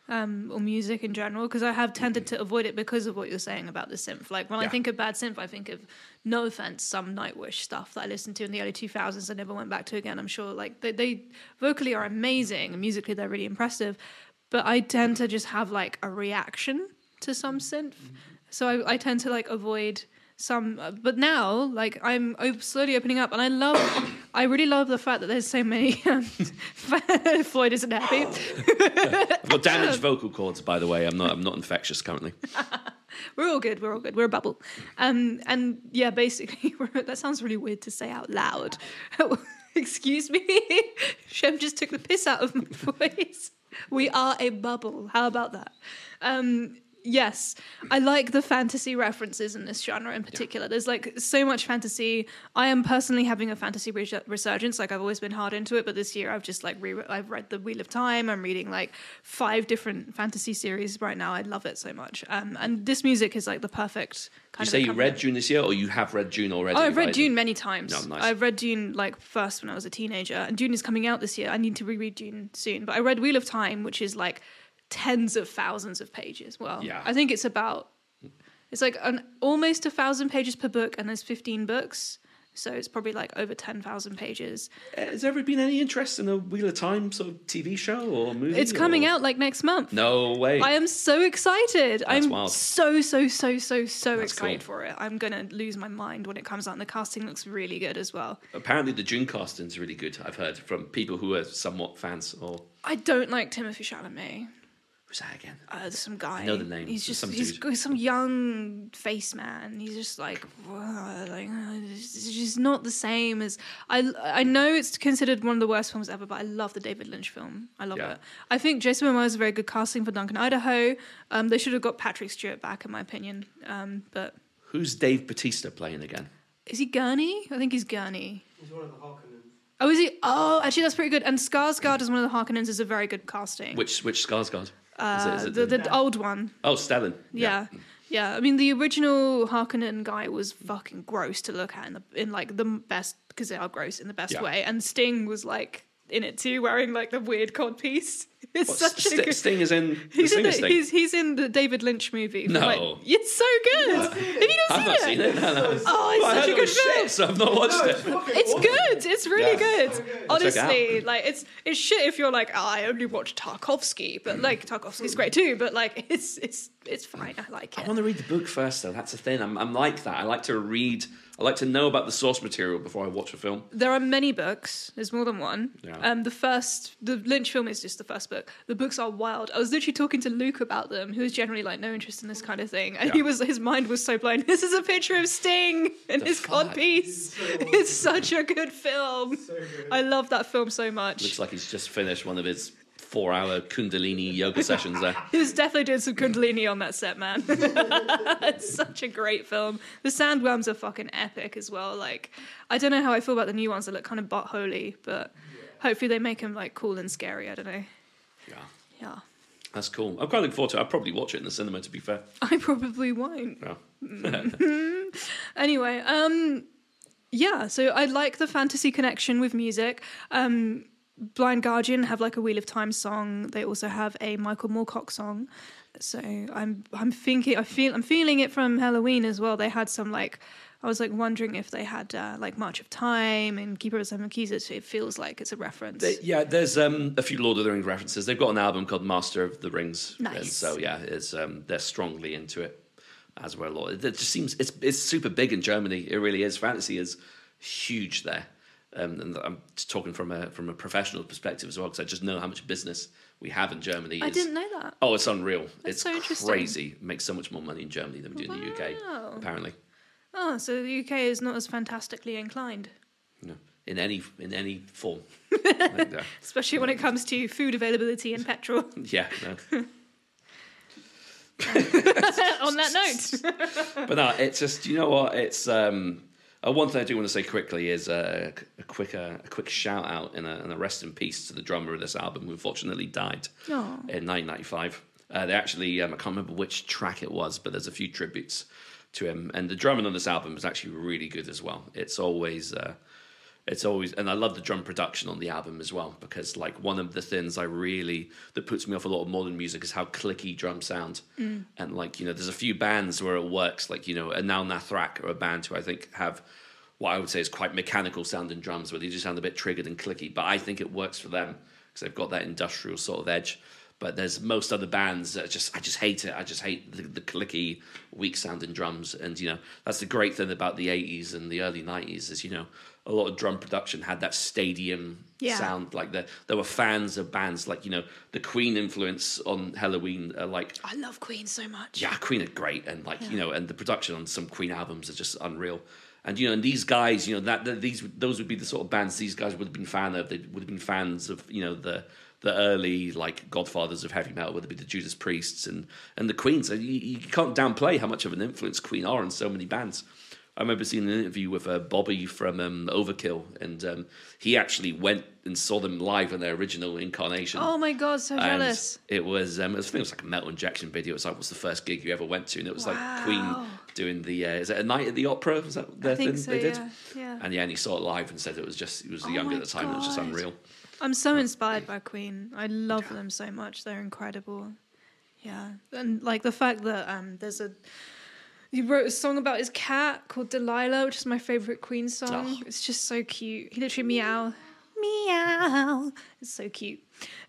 S1: um, or music in general because I have tended to avoid it because of what you're saying about the synth. Like when I think of bad synth, I think of no offense, some Nightwish stuff that I listened to in the early 2000s. I never went back to again. I'm sure like they, they vocally are amazing and musically they're really impressive, but I tend to just have like a reaction to some synth. So I, I tend to like avoid some uh, but now like i'm op- slowly opening up and i love i really love the fact that there's so many um, floyd isn't happy.
S2: I've got damaged vocal cords, by the way. I'm not. I'm not infectious currently.
S1: we're all good we're all good. We're a bubble. Um and yeah basically we're, that sounds really weird to say out loud. Excuse me? Shem just took the piss out of my voice. We are a bubble. How about that? Um yes i like the fantasy references in this genre in particular there's like so much fantasy i am personally having a fantasy resurgence like i've always been hard into it but this year i've just like re- i've read the wheel of time i'm reading like five different fantasy series right now i love it so much um, and this music is like the perfect kind
S2: You
S1: say
S2: you read Dune this year, or you have read Dune already?
S1: Oh, I've read
S2: right?
S1: Dune many times.
S2: No, nice.
S1: I've read Dune like first when I was a teenager, and Dune is coming out this year. I need to reread Dune soon. But I read Wheel of Time, which is like tens of thousands of pages. Well,
S2: Yeah.
S1: I think it's about it's like an almost a thousand pages per book, and there's fifteen books. So it's probably like over 10,000 pages.
S2: Uh, has there ever been any interest in a Wheel of Time sort of TV show or movie?
S1: It's coming
S2: or-
S1: out like next month.
S2: No way.
S1: I am so excited. I'm
S2: wild.
S1: so, so, so, so, so
S2: That's
S1: excited
S2: cool.
S1: for it. I'm going to lose my mind when it comes out, and the casting looks really good as well.
S2: Apparently, the Dune casting's really good. I've heard from people who are somewhat fans. Or
S1: I don't like Timothy Chalamet.
S2: Who's that again?
S1: Uh, some guy.
S2: know the name.
S1: He's just
S2: Some
S1: he's
S2: dude.
S1: some young face man. He's just like, "Whoa," like uh, it's just not the same as I. I know it's considered one of the worst films ever, but I love the David Lynch film. I love
S2: Yeah.
S1: it. I think Jason Momoa is a very good casting for Duncan Idaho. Um, they should have got Patrick Stewart back, in my opinion. Um, but
S2: Who's Dave Bautista playing again?
S1: is he Gurney? I think he's Gurney.
S3: He's one of the Harkonnens.
S1: Oh, is he? Oh, actually, that's pretty good. And Skarsgård as one of the Harkonnens is a very good casting.
S2: Which which Skarsgård? Is it-
S1: uh,
S2: is it
S1: the,
S2: the-
S1: the old one.
S2: oh, Stellan.
S1: Yeah. yeah. I mean, the original Harkonnen guy was fucking gross to look at in the in like the best because they are gross in the best
S2: Yeah.
S1: way, and Sting was like in it too, wearing like the weird cod piece. It's
S2: What,
S1: such
S2: St-
S1: a good.
S2: Sting is in the
S1: He's in, the,
S2: Sting.
S1: he's, he's in the David Lynch movie.
S2: No.
S1: Like, it's so good. Have you not
S2: I've
S1: seen,
S2: not
S1: it?
S2: seen it. No, no.
S1: Oh, it's
S2: Well,
S1: such
S2: heard
S1: a good film.
S2: shit, so I've not watched it.
S1: It's good. It's really
S2: Yeah.
S1: good.
S3: So good.
S2: I'll it.
S1: Honestly, like it's it's shit if you're like, oh, I only watch Tarkovsky, but like Tarkovsky's great too. But like, it's it's it's fine. I like it.
S2: I want to read the book first, though. That's the thing. I'm, I'm like that. I like to read. I like to know about the source material before I watch a film.
S1: There are many books. There's more than one.
S2: Yeah.
S1: Um, the first, the Lynch film is just the first book. The books are wild. I was literally talking to Luke about them, who has generally like no interest in this kind of thing, and
S2: Yeah.
S1: he was his mind was so blown. This is a picture of Sting and
S2: The
S1: his
S2: fuck?
S1: codpiece.
S3: So awesome.
S1: It's such a good film.
S3: So good.
S1: I love that film so much.
S2: Looks like he's just finished one of his four-hour Kundalini yoga sessions there.
S1: He was definitely doing some Kundalini on that set, man. it's such a great film. The sandworms are fucking epic as well. Like, I don't know how I feel about the new ones that look kind of buttholy, but hopefully they make them like cool and scary. I don't know.
S2: Yeah,
S1: Yeah,
S2: that's cool. I'm quite looking forward to. it. I'll probably watch it in the cinema. To be fair.
S1: I probably won't.
S2: Yeah.
S1: Anyway, um, yeah. So I like the fantasy connection with music. Um, Blind Guardian have like a Wheel of Time song. They also have a Michael Moorcock song. So I'm I'm thinking I feel I'm feeling it from Helloween as well. They had some like I was like wondering if they had uh, like March of Time and Keeper of the Seven Keys. It feels like it's a reference.
S2: They- yeah, there's um, a few Lord of the Rings references. They've got an album called Master of the Rings, and
S1: Nice.
S2: so yeah, it's um, they're strongly into it as well. It just seems it's it's super big in Germany. It really is. Fantasy is huge there, um, and I'm just talking from a from a professional perspective as well because I just know how much business we have in Germany.
S1: I
S2: is-
S1: didn't know that.
S2: Oh, it's unreal. it's
S1: so
S2: crazy. Make so much more money in Germany than we do in the UK. Apparently,
S1: Oh, so the UK is not as fantastically inclined,
S2: know, in any in any form. Like
S1: especially when it comes to food availability and petrol.
S2: yeah. No.
S1: On that note.
S2: but no, it's just you know what? It's um, uh, one thing I do want to say quickly is uh, a quick uh, a quick shout out and a, and a rest in peace to the drummer of this album who unfortunately died
S1: Aw.
S2: in 1995. Uh, they actually um, I can't remember which track it was, but there's a few tributes to him, and the drumming on this album is actually really good as well. It's always. It's always and I love the drum production on the album as well because like one of the things I really that puts me off a lot of modern music is how clicky drums sound mm. and like you know there's a few bands where it works like you know Anaal Nathrakh are a band who I think have what I would say is quite mechanical sounding drums where they just sound a bit triggered and clicky but I think it works for them because they've got that industrial sort of edge but there's most other bands that just I just hate it. I just hate the, the clicky, weak sounding drums. And you know that's the great thing about the '80s and the early '90s is you know a lot of drum production had that stadium
S1: Yeah.
S2: sound. Like the, there were fans of bands like you know the Queen influence on Helloween. Uh, like
S1: I love Queen so much.
S2: yeah, Queen are great, and like you know, and the production on some Queen albums are just unreal. And you know, and these guys, you know, that, that these those would be the sort of bands these guys would have been fan of. They would have been fans of you know the the early like godfathers of heavy metal, whether it be the Judas Priests and and the Queens. And you, you can't downplay how much of an influence Queen are on so many bands. I remember seeing an interview with uh, Bobby from um, Overkill, and um, he actually went and saw them live in their original incarnation.
S1: Oh my god, so
S2: And
S1: jealous.
S2: it was, um, it was, I think it was like a metal injection video. It was like, what's the first gig you ever went to? And it was like Queen doing the, uh, is it a night at the opera? Was that their
S1: think
S2: thing
S1: so,
S2: they did?
S1: yeah. yeah.
S2: And yeah, and he saw it live and said it was just, he was
S1: Oh
S2: younger at the time. It was just unreal.
S1: I'm so inspired by Queen. I love them so much. They're incredible. Yeah. And like the fact that um there's a He wrote a song about his cat called Delilah, which is my favorite Queen song.
S2: Oh.
S1: It's just so cute. He literally meow, meow. It's so cute.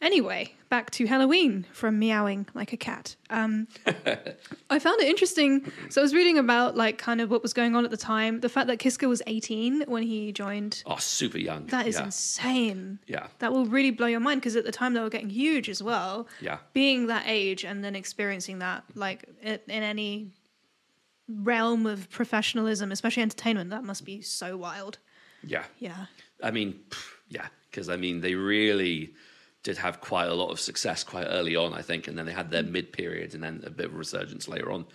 S1: Anyway, back to Helloween from meowing like a cat. Um, I found it interesting. So I was reading about like kind of what was going on at the time. The fact that Kiske was 18 when he joined.
S2: Oh, super young.
S1: That is
S2: yeah.
S1: insane.
S2: Yeah.
S1: That will really blow your mind because at the time they were getting huge as well.
S2: Yeah.
S1: Being that age and then experiencing that, like in any realm of professionalism, especially entertainment, that must be so wild.
S2: Yeah.
S1: Yeah.
S2: I mean, yeah, because I mean, they really did have quite a lot of success quite early on, I think, and then they had their mid period and then a bit of a resurgence later on.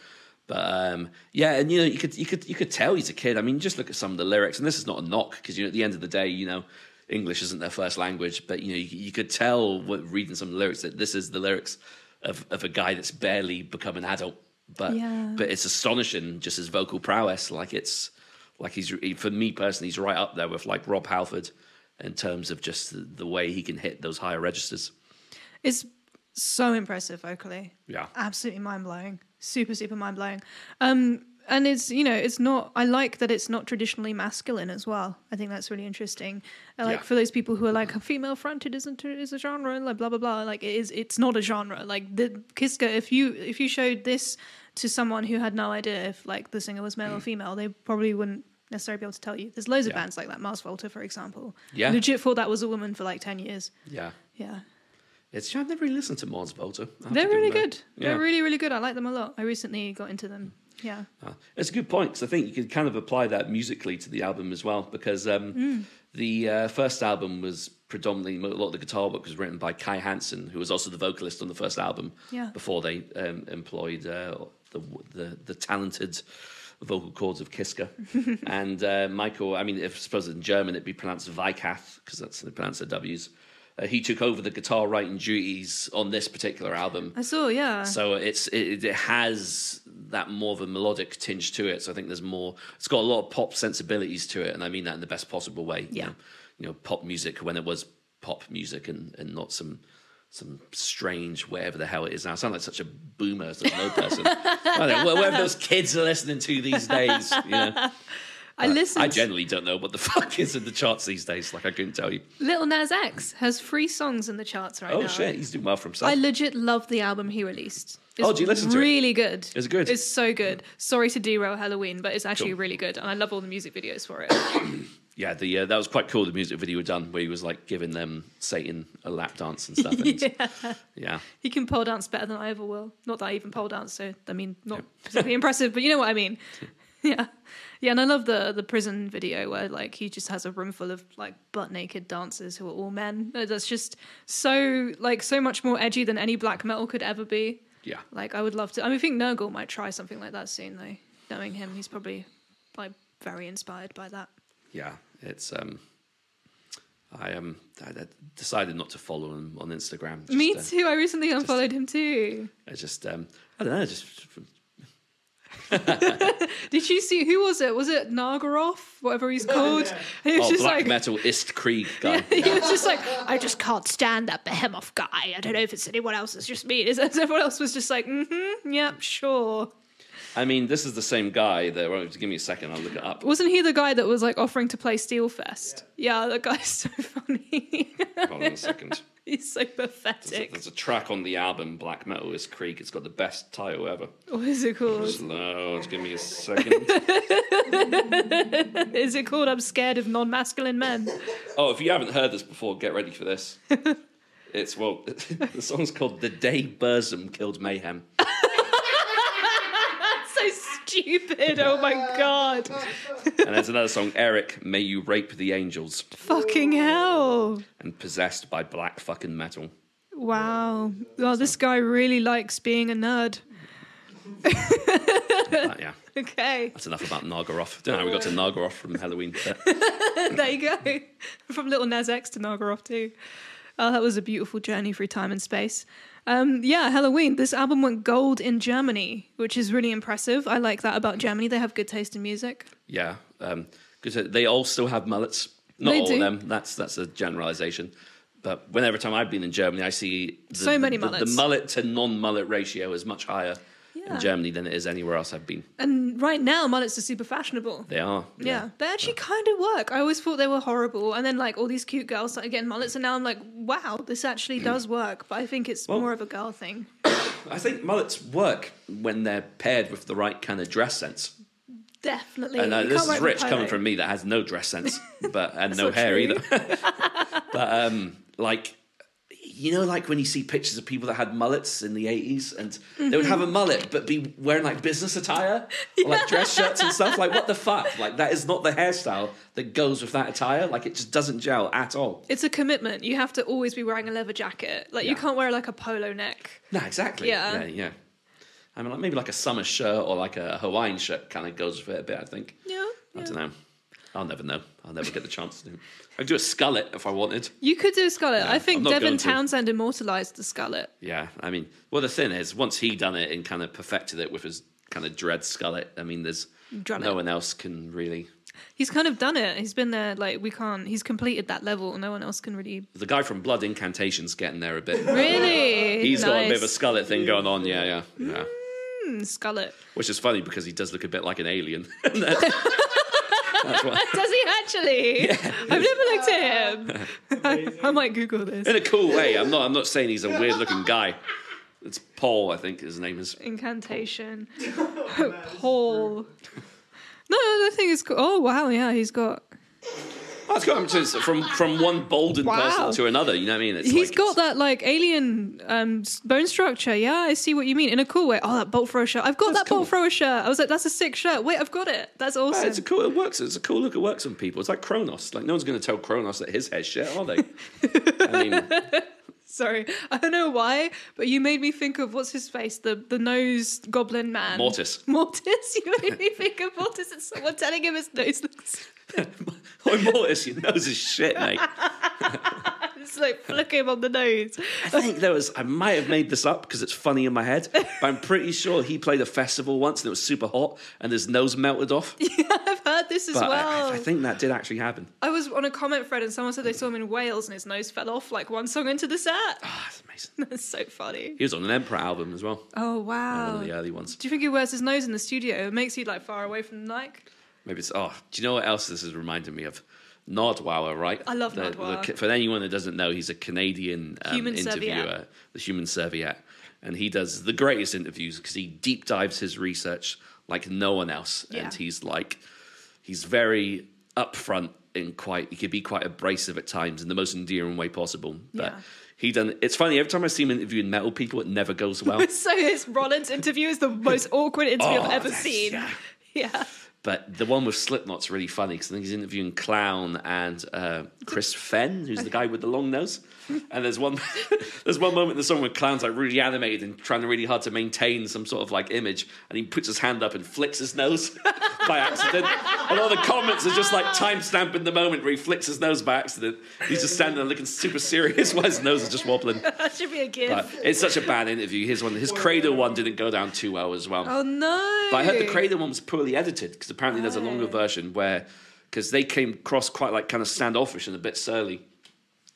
S2: But um, yeah, and you know, you could you could you could tell he's a kid. I mean, just look at some of the lyrics, and this is not a knock because you know, at the end of the day, you know, English isn't their first language, but you know, you, you could tell what, reading some of the lyrics that this is the lyrics of of a guy that's barely become an adult. But
S1: Yeah.
S2: but it's astonishing just his vocal prowess. Like it's like he's for me personally, he's right up there with like Rob Halford in terms of just the, the way he can hit those higher registers.
S1: It's so impressive vocally.
S2: Yeah.
S1: Absolutely mind blowing. Super, super mind blowing. Um, and it's you know it's not. I like that it's not traditionally masculine as well. I think that's really interesting. Like
S2: Yeah.
S1: for those people who are like female fronted isn't a, is a genre like blah blah blah. Like it is. It's not a genre. Like the Kiske. If you if you showed this to someone who had no idea if like the singer was male or female, they probably wouldn't necessarily be able to tell you. There's loads of
S2: Mm.
S1: Bands like that. Mars Volta, for example.
S2: Yeah.
S1: Legit thought that was a woman for like ten years.
S2: Yeah.
S1: Yeah.
S2: It's I've never really listened to Mars Volta.
S1: They're really good.
S2: Yeah.
S1: They're really, really good. I like them a lot. I recently got into them. Yeah.
S2: Uh, It's a good point because I think you could kind of apply that musically to the album as well because um,
S1: Mm.
S2: the uh, first album was predominantly a lot of the guitar work was written by Kai Hansen, who was also the vocalist on the first album.
S1: Yeah.
S2: Before they um, employed uh, the, the the talented vocal cords of Kiske and uh, Michael. I mean, if I suppose in German it'd be pronounced Weikath because that's the pronounce W's. Uh, he took over the guitar writing duties on this particular album.
S1: I saw, yeah.
S2: So it's it, it has that more of a melodic tinge to it. So I think there's more. It's got a lot of pop sensibilities to it, and I mean that in the best possible way. You
S1: Yeah.
S2: know, you know, pop music when it was pop music, and and not some some strange whatever the hell it is now. I sound like such a boomer, such an old person. I don't know, whatever those kids are listening to these days. You know,
S1: I listen.
S2: I generally don't know what the fuck is in the charts these days. Like I couldn't tell you.
S1: Lil Nas X has three songs in the charts right
S2: Oh
S1: now.
S2: Oh shit, he's doing well for himself.
S1: I legit love the album he released. It's
S2: Oh, do you listen to it?
S1: really good.
S2: Is it good?
S1: It's so good. Sorry to derail Helloween, but it's actually
S2: Cool.
S1: really good, and I love all the music videos for it.
S2: Yeah, the uh, that was quite cool. The music video done where he was like giving them Satan a lap dance and stuff. And,
S1: yeah,
S2: yeah,
S1: he can pole dance better than I ever will. Not that I even pole dance, so I mean, not particularly impressive, but you know what I mean. Yeah, yeah, and I love the the prison video where like he just has a room full of like butt naked dancers who are all men. Uh, That's just so like so much more edgy than any black metal could ever be.
S2: yeah,
S1: Like I would love to. I mean, I think Nurgle might try something like that soon, though. Knowing him, he's probably like very inspired by that.
S2: Yeah. It's um, I um, I, I decided not to follow him on Instagram. Just,
S1: Me
S2: uh,
S1: too. I recently unfollowed him too.
S2: I just um, I don't know. Just
S1: Did you see who was it? Was it Nargaroth, whatever he's called? He was
S2: oh,
S1: just
S2: black
S1: like.
S2: metal ist Krieg guy.
S1: he was just like, I just can't stand that behemoth guy. I don't know if it's anyone else. It's just me. It's- Everyone else was just like, mm-hmm, yep, sure.
S2: I mean, this is the same guy that. Well, give me a second. I'll look it up.
S1: Wasn't he the guy that was like offering to play Steelfest? Yeah, that guy's so funny.
S2: Hold on a second.
S1: he's so
S2: There's a,
S1: pathetic.
S2: there's a track on the album Black Metal ist Krieg. It's got the best title ever.
S1: What is it called?
S2: Slow. Just give me a second.
S1: Is it called I'm Scared of Non Masculine Men?
S2: Oh, if you haven't heard this before, get ready for this. It's well, the song's called "The Day Burzum Killed Mayhem,"
S1: so stupid. Oh my god.
S2: and there's another song, "Eric, May You Rape the Angels,"
S1: Fucking hell.
S2: and "Possessed by Black Fucking Metal."
S1: Wow. Well, this guy really likes being a nerd.
S2: Yeah,
S1: Okay.
S2: that's enough about Nargaroth. Don't know how we got to Nargaroth from Helloween. But
S1: there you go. From Lil Nas X to Nargaroth too. Oh, that was a beautiful journey through time and space. Um, yeah, Helloween. This album went gold in Germany, which is really impressive. I like that about Germany. They have good taste in music.
S2: yeah, because they all still have mullets. Not
S1: They
S2: all
S1: do.
S2: of them. That's that's a generalization. But whenever time I've been in Germany, I see the,
S1: So many
S2: the, the,
S1: mullets.
S2: mullet to non-mullet ratio is much higher
S1: Yeah.
S2: in Germany than it is anywhere else I've been.
S1: And right now, mullets are super fashionable.
S2: They are.
S1: Yeah, they actually kind of work. I always thought they were horrible, and then like all these cute girls started getting mullets, and now I'm like, wow, this actually does work. But I think it's
S2: Well-
S1: more of a girl thing.
S2: I think mullets work when they're paired with the right kind of dress sense.
S1: Definitely.
S2: And uh, this is
S1: wear it with
S2: rich coming from me that has no dress sense, but and no hair
S1: true.
S2: either. but um, like, you know, like when you see pictures of people that had mullets in the eighties, and they would have a mullet but be wearing like business attire, or like dress shirts and stuff. Like, what the fuck? Like, that is not the hairstyle that goes with that attire. Like, it just doesn't gel at all.
S1: It's a commitment. You have to always be wearing a leather jacket. Like you can't wear like a polo neck.
S2: No, exactly.
S1: Yeah.
S2: yeah, yeah. I mean, like maybe like a summer shirt or like a Hawaiian shirt kind of goes with it a bit. I think.
S1: Yeah.
S2: I
S1: yeah.
S2: don't know. I'll never know. I'll never get the chance to do. I'd do a skullet if I wanted.
S1: You could do a skullet. I
S2: I'm
S1: think Devin
S2: going to.
S1: Townsend immortalized the skullet.
S2: Yeah, I mean, well, the thing is, once he done it and kind of perfected it with his kind of dread skullet, I mean, there's no
S1: it.
S2: one else can really.
S1: He's kind of done it. He's been there. Like we can't. He's completed that level. No one else can really.
S2: The guy from Blood Incantation's getting there a bit.
S1: Really.
S2: He's got a bit of a
S1: Nice.
S2: skullet thing going on. Yeah, yeah, yeah.
S1: Hmm, skullet.
S2: Which is funny because he does look a bit like an alien. that's, that's why.
S1: Does he actually? I've never looked at him.
S3: Amazing.
S1: I might Google this.
S2: In a cool way. I'm not. I'm not saying he's a weird looking guy. It's Paul, I think his name is.
S1: Incantation. Paul. No, the thing is. cool. Oh wow, yeah, he's got.
S2: It's got him from from one bolden
S1: Wow.
S2: person to another. You know what I mean? It's
S1: He's
S2: like,
S1: got that like alien um, bone structure. Yeah, I see what you mean in a cool way. Oh, that bolt thrower shirt. I've got
S2: That's
S1: that bolt
S2: cool.
S1: thrower shirt. I was like, that's a sick shirt. Wait, I've got it. That's awesome.
S2: Yeah, it's a cool. It works. It's a cool look. It works on people. It's like Cronos. Like no one's going to tell Cronos that his hair's shit, are they? I mean,
S1: Sorry, I don't know why, but you made me think of what's his face, the the nose goblin man.
S2: Mortiis.
S1: Mortiis. You made me think of Mortiis and someone telling him his nose looks.
S2: oh, Mortiis, your nose is shit, mate.
S1: It's like flick him on the nose.
S2: I think there was. I might have made this up because it's funny in my head, but I'm pretty sure he played a festival once and it was super hot and his nose melted off.
S1: Yeah, I've heard this as
S2: But
S1: well.
S2: I, I think that did actually happen.
S1: I was on a comment thread and someone said they saw him in Wales and his nose fell off like one song into the set.
S2: Ah, that's amazing.
S1: That's so funny.
S2: He was on an Emperor album as well,
S1: Oh, wow.
S2: One of the early ones.
S1: Do you think he wears his nose in the studio? It makes you like far away from the mic.
S2: Maybe it's. Oh, do you know what else this is reminding me of? Nardwuar, right?
S1: I love
S2: the- for anyone that doesn't know, he's a Canadian um,
S1: Human
S2: interviewer,
S1: Serviette.
S2: the Human Serviette, and he does the greatest interviews because he deep dives his research like no one else,
S1: Yeah.
S2: and he's like, he's very upfront and quite. He could be quite abrasive at times in the most endearing way possible, but.
S1: Yeah.
S2: He done. It's funny every time I see him interviewing metal people, it never goes well.
S1: so his Rollins interview is the most awkward interview
S2: Oh,
S1: I've ever seen.
S2: yeah.
S1: Yeah.
S2: But the one with Slipknot's really funny because I think he's interviewing Clown and uh, Chris Fehn, who's the guy with the long nose. And there's one, there's one moment in the song where Clown's like really animated and trying really hard to maintain some sort of like image, and he puts his hand up and flicks his nose by accident. And all the comments are just like time stamping the moment where he flicks his nose by accident. He's just standing there looking super serious while his nose is just wobbling.
S1: That should be a gift.
S2: But it's such a bad interview. His one, his Cradle one didn't go down too well as well.
S1: oh no.
S2: But I heard the Cradle one was poorly edited because apparently there's a longer version where because they came across quite like kind of standoffish and a bit surly.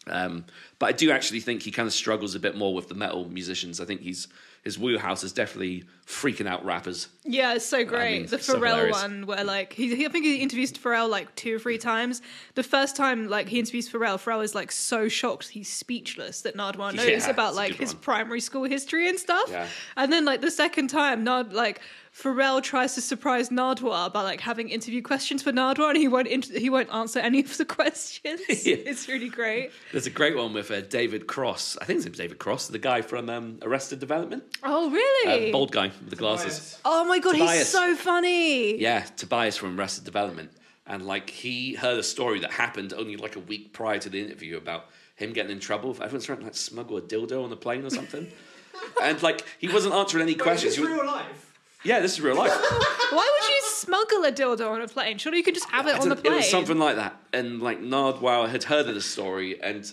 S2: Um, but I do actually think he kind of struggles a bit more with the metal musicians. I think he's his wheelhouse is definitely freaking out rappers.
S1: Yeah, it's so great.
S2: mean,
S1: the Pharrell
S2: hilarious.
S1: one, where like he, he, I think he interviews Pharrell like two or three times. The first time, like he interviews Pharrell, Pharrell is like so shocked, he's speechless that Nardwuar knows
S2: Yeah,
S1: about like his
S2: one.
S1: primary school history and stuff.
S2: Yeah.
S1: And then like the second time, Nard like Pharrell tries to surprise Nardwuar by like having interview questions for Nardwuar, and he won't int- he won't answer any of the questions.
S2: Yeah.
S1: It's really great.
S2: There's a great one with uh, David Cross. I think his name's David Cross, the guy from um, Arrested Development,
S1: Oh really?
S2: uh, bald guy with the glasses.
S3: Tobias.
S1: oh my god, he's so funny.
S2: Yeah, Tobias from Arrested Development. And like he heard a story that happened only like a week prior to the interview about him getting in trouble. Everyone's trying to like smuggle a dildo on the plane or something. and like he wasn't answering any
S3: Wait, is
S2: questions.
S3: this
S2: He was-
S3: real life?
S2: Yeah, this is real life.
S1: Why would you smuggle a dildo on a plane? Surely you could just have it on the plane.
S2: It was something like that. And like Nardwuar had heard of the story and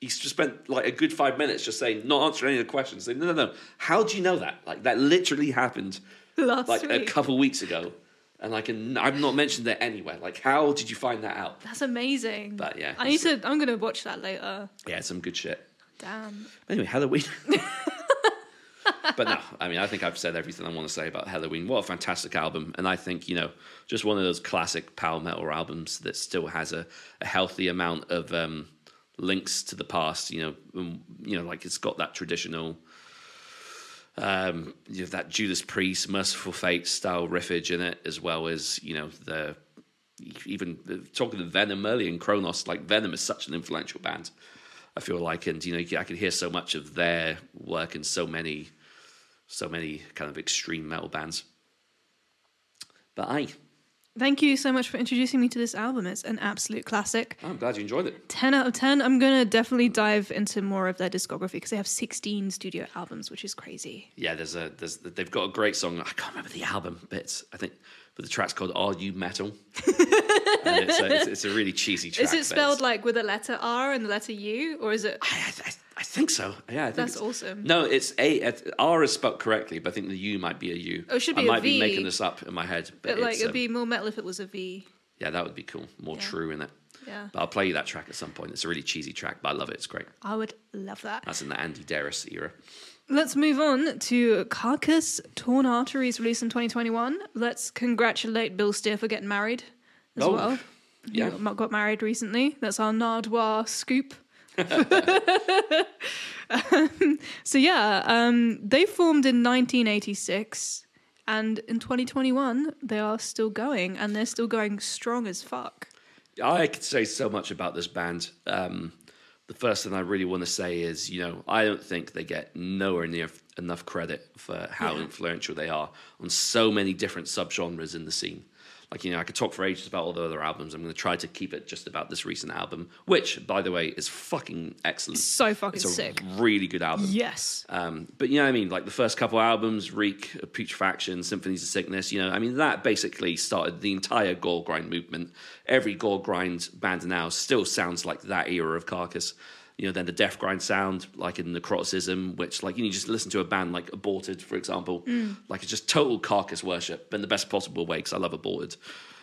S2: he just spent like a good five minutes just saying, not answering any of the questions. Saying, no, no, no. How do you know that? Like that literally happened
S1: last
S2: like a couple weeks ago. And like, and I've not mentioned it anywhere. Like, how did you find that out?
S1: That's amazing.
S2: But, yeah,
S1: I need to. I'm gonna watch that later.
S2: Yeah, some good shit.
S1: Damn.
S2: Anyway, Helloween. but no, I mean, I think I've said everything I want to say about Helloween. What a fantastic album. And I think, you know, just one of those classic power metal albums that still has a, a healthy amount of um, links to the past, you know, um, you know, like it's got that traditional, um, you know, that Judas Priest, Mercyful Fate style riffage in it, as well as, you know, the, even talking to Venom early in Cronos, like Venom is such an influential band. I feel like, and you know, I could hear so much of their work in so many, so many kind of extreme metal bands. But I,
S1: Thank you so much for introducing me to this album. It's an absolute classic.
S2: I'm glad you enjoyed it.
S1: 10 out of 10. I'm going to definitely dive into more of their discography because they have 16 studio albums, which is crazy.
S2: Yeah, there's a, there's, they've got a great song. I can't remember the album, but I think, but the track's called "Are You Metal?" and it's a, it's, it's a really cheesy track.
S1: Is it spelled like with a letter R and the letter U, or is it?
S2: I, I, I think so. Yeah, I think
S1: That's
S2: it's-
S1: awesome.
S2: No, it's a R is spelled correctly, but I think the U might be a U.
S1: Oh, it should be a
S2: might be making this up in my head, but
S1: But like it'd
S2: um,
S1: be more metal if it was a V.
S2: yeah, that would be cool. More
S1: Yeah.
S2: true in it.
S1: Yeah,
S2: But I'll play you that track at some point. It's a really cheesy track, but I love it. It's great.
S1: I would love that.
S2: That's in the Andi Deris era.
S1: Let's move on to Carcass Torn Arteries, released in 2021. Let's congratulate Bill Steer for getting married as
S2: Oh,
S1: well.
S2: yeah.
S1: He got- got married recently. That's our Nardwuar scoop. Um, so yeah, um, they formed in 1986, and in 2021 they are still going, and they're still going strong as fuck.
S2: I could say so much about this band. Um, the first thing I really want to say is, you know, I don't think they get nowhere near enough credit for how
S1: Yeah.
S2: influential they are on so many different subgenres in the scene. Like, you know, I could talk for ages about all the other albums. I'm going to try to keep it just about this recent album, which, by the way, is fucking excellent.
S1: So fucking
S2: It's a
S1: sick.
S2: really good album.
S1: Yes.
S2: Um, but you know what I mean? Like the first couple albums, Reek, Putrefaction, Symphonies of Sickness, you know, I mean, that basically started the entire gore grind movement. Every gore grind band now still sounds like that era of Carcass. You know, then the death grind sound, like in Necroticism, which, like, you, know, you just listen to a band like Aborted, for example, like it's just total carcass worship, but in the best possible way, because I love Aborted.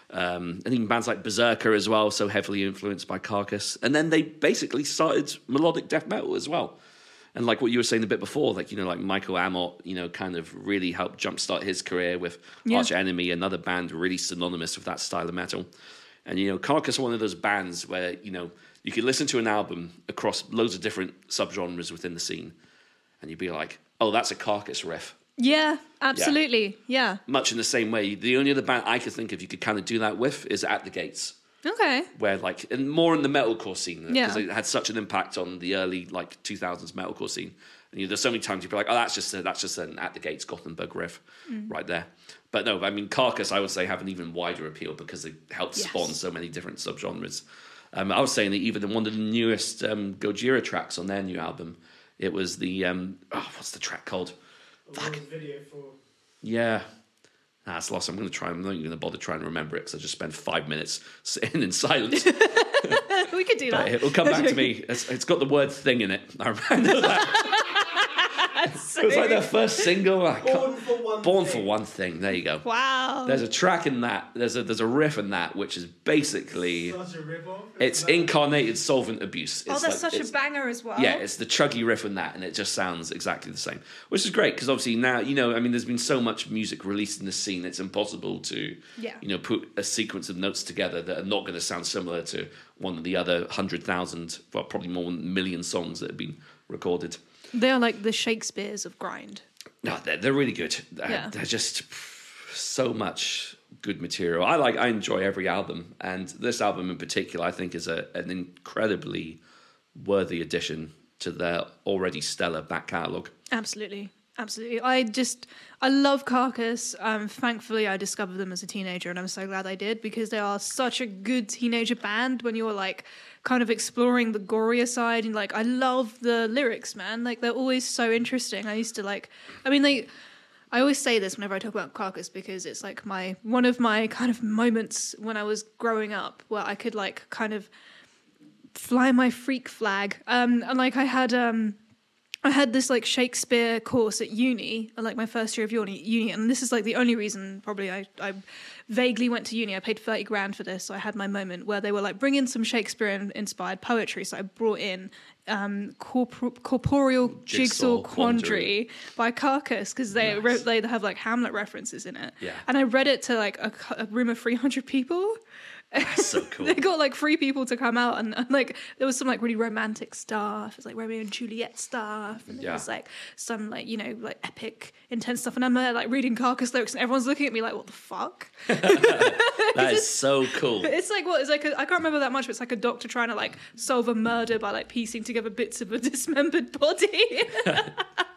S2: Um, and even bands like Berserker as well, so heavily influenced by Carcass. And then they basically started melodic death metal as well. And like what you were saying a bit before, like you know, like Michael Amott, you know, kind of really helped jumpstart his career with
S1: Yeah.
S2: Arch Enemy, another band really synonymous with that style of metal. And you know, Carcass are one of those bands where you know you could listen to an album across loads of different subgenres within the scene, and you'd be like, "Oh, that's a Carcass riff."
S1: Yeah, absolutely. Yeah.
S2: Much in the same way, the only other band I could think of you could kind of do that with is At the Gates
S1: Okay.
S2: where like and more in the metalcore scene because
S1: Yeah.
S2: it had such an impact on the early like 2000s metalcore scene. And you know, there's so many times you'd be like, oh, that's just a, that's just an at the gates Gothenburg riff
S1: Mm.
S2: right there. But no, I mean Carcass, I would say have an even wider appeal because it helped
S1: Yes.
S2: spawn so many different subgenres. Um, I was saying that even in one of the newest um, Gojira tracks on their new album, it was the um, oh, what's the track called?
S3: Fuck. Video for
S2: Yeah. Nah, it's lost. I'm going to try. I'm not even going to bother trying to remember it because I just spent five minutes sitting in silence.
S1: we could do
S2: But
S1: that.
S2: it'll come back to me. It's, it's got the word thing in it. I remember that. It was like their first single. I
S3: Born for one.
S2: Born
S3: thing.
S2: for one thing. There you go.
S1: Wow.
S2: There's a track in that. There's a there's a riff in that, which is basically
S3: Such a rip-off.
S2: it's
S3: like-
S2: incarnated solvent abuse.
S1: oh,
S2: It's
S1: that's
S2: like-
S1: such a banger as well.
S2: yeah, it's the chuggy riff in that, and it just sounds exactly the same, which is great because obviously now you know, I mean, there's been so much music released in the scene, it's impossible to,
S1: Yeah.
S2: you know, put a sequence of notes together that are not going to sound similar to one of the other hundred thousand, well, probably more than a million songs that have been recorded.
S1: They are like the Shakespeare's of grind.
S2: No, they're, they're really good. Uh,
S1: Yeah.
S2: They're just so much good material. I like. I enjoy every album, and this album in particular, I think, is a, an incredibly worthy addition to their already stellar back catalogue.
S1: Absolutely. Absolutely. I just, I love Carcass. Um, thankfully, I discovered them as a teenager, and I'm so glad I did because they are such a good teenager band when you're like kind of exploring the gorier side. And like, I love the lyrics, man. Like, they're always so interesting. I used to like, I mean, they, I always say this whenever I talk about Carcass because it's like my, one of my kind of moments when I was growing up where I could like kind of fly my freak flag. Um, and like, I had, um, I had this like Shakespeare course at uni, like my first year of uni, uni, and this is like the only reason probably I, I vaguely went to uni. I paid thirty grand for this, so I had my moment where they were like bring in some Shakespeare inspired poetry. So I brought in um, corpor- corporeal jigsaw,
S2: Jigsore
S1: quandary, by Carcass because they
S2: Nice.
S1: re- they have like Hamlet references in it.
S2: Yeah.
S1: and I read it to like a, a room of three hundred people.
S2: That's so cool.
S1: They got like three people to come out, and, and like there was some like really romantic stuff. It's like Romeo and Juliet stuff, and there
S2: Yeah.
S1: was like some like you know like epic intense stuff. And I'm there like reading Carcass lyrics, and everyone's looking at me like, "What the fuck?"
S2: that is so cool.
S1: It's like what? It's like I can't remember that much, but it's like a doctor trying to like solve a murder by like piecing together bits of a dismembered body.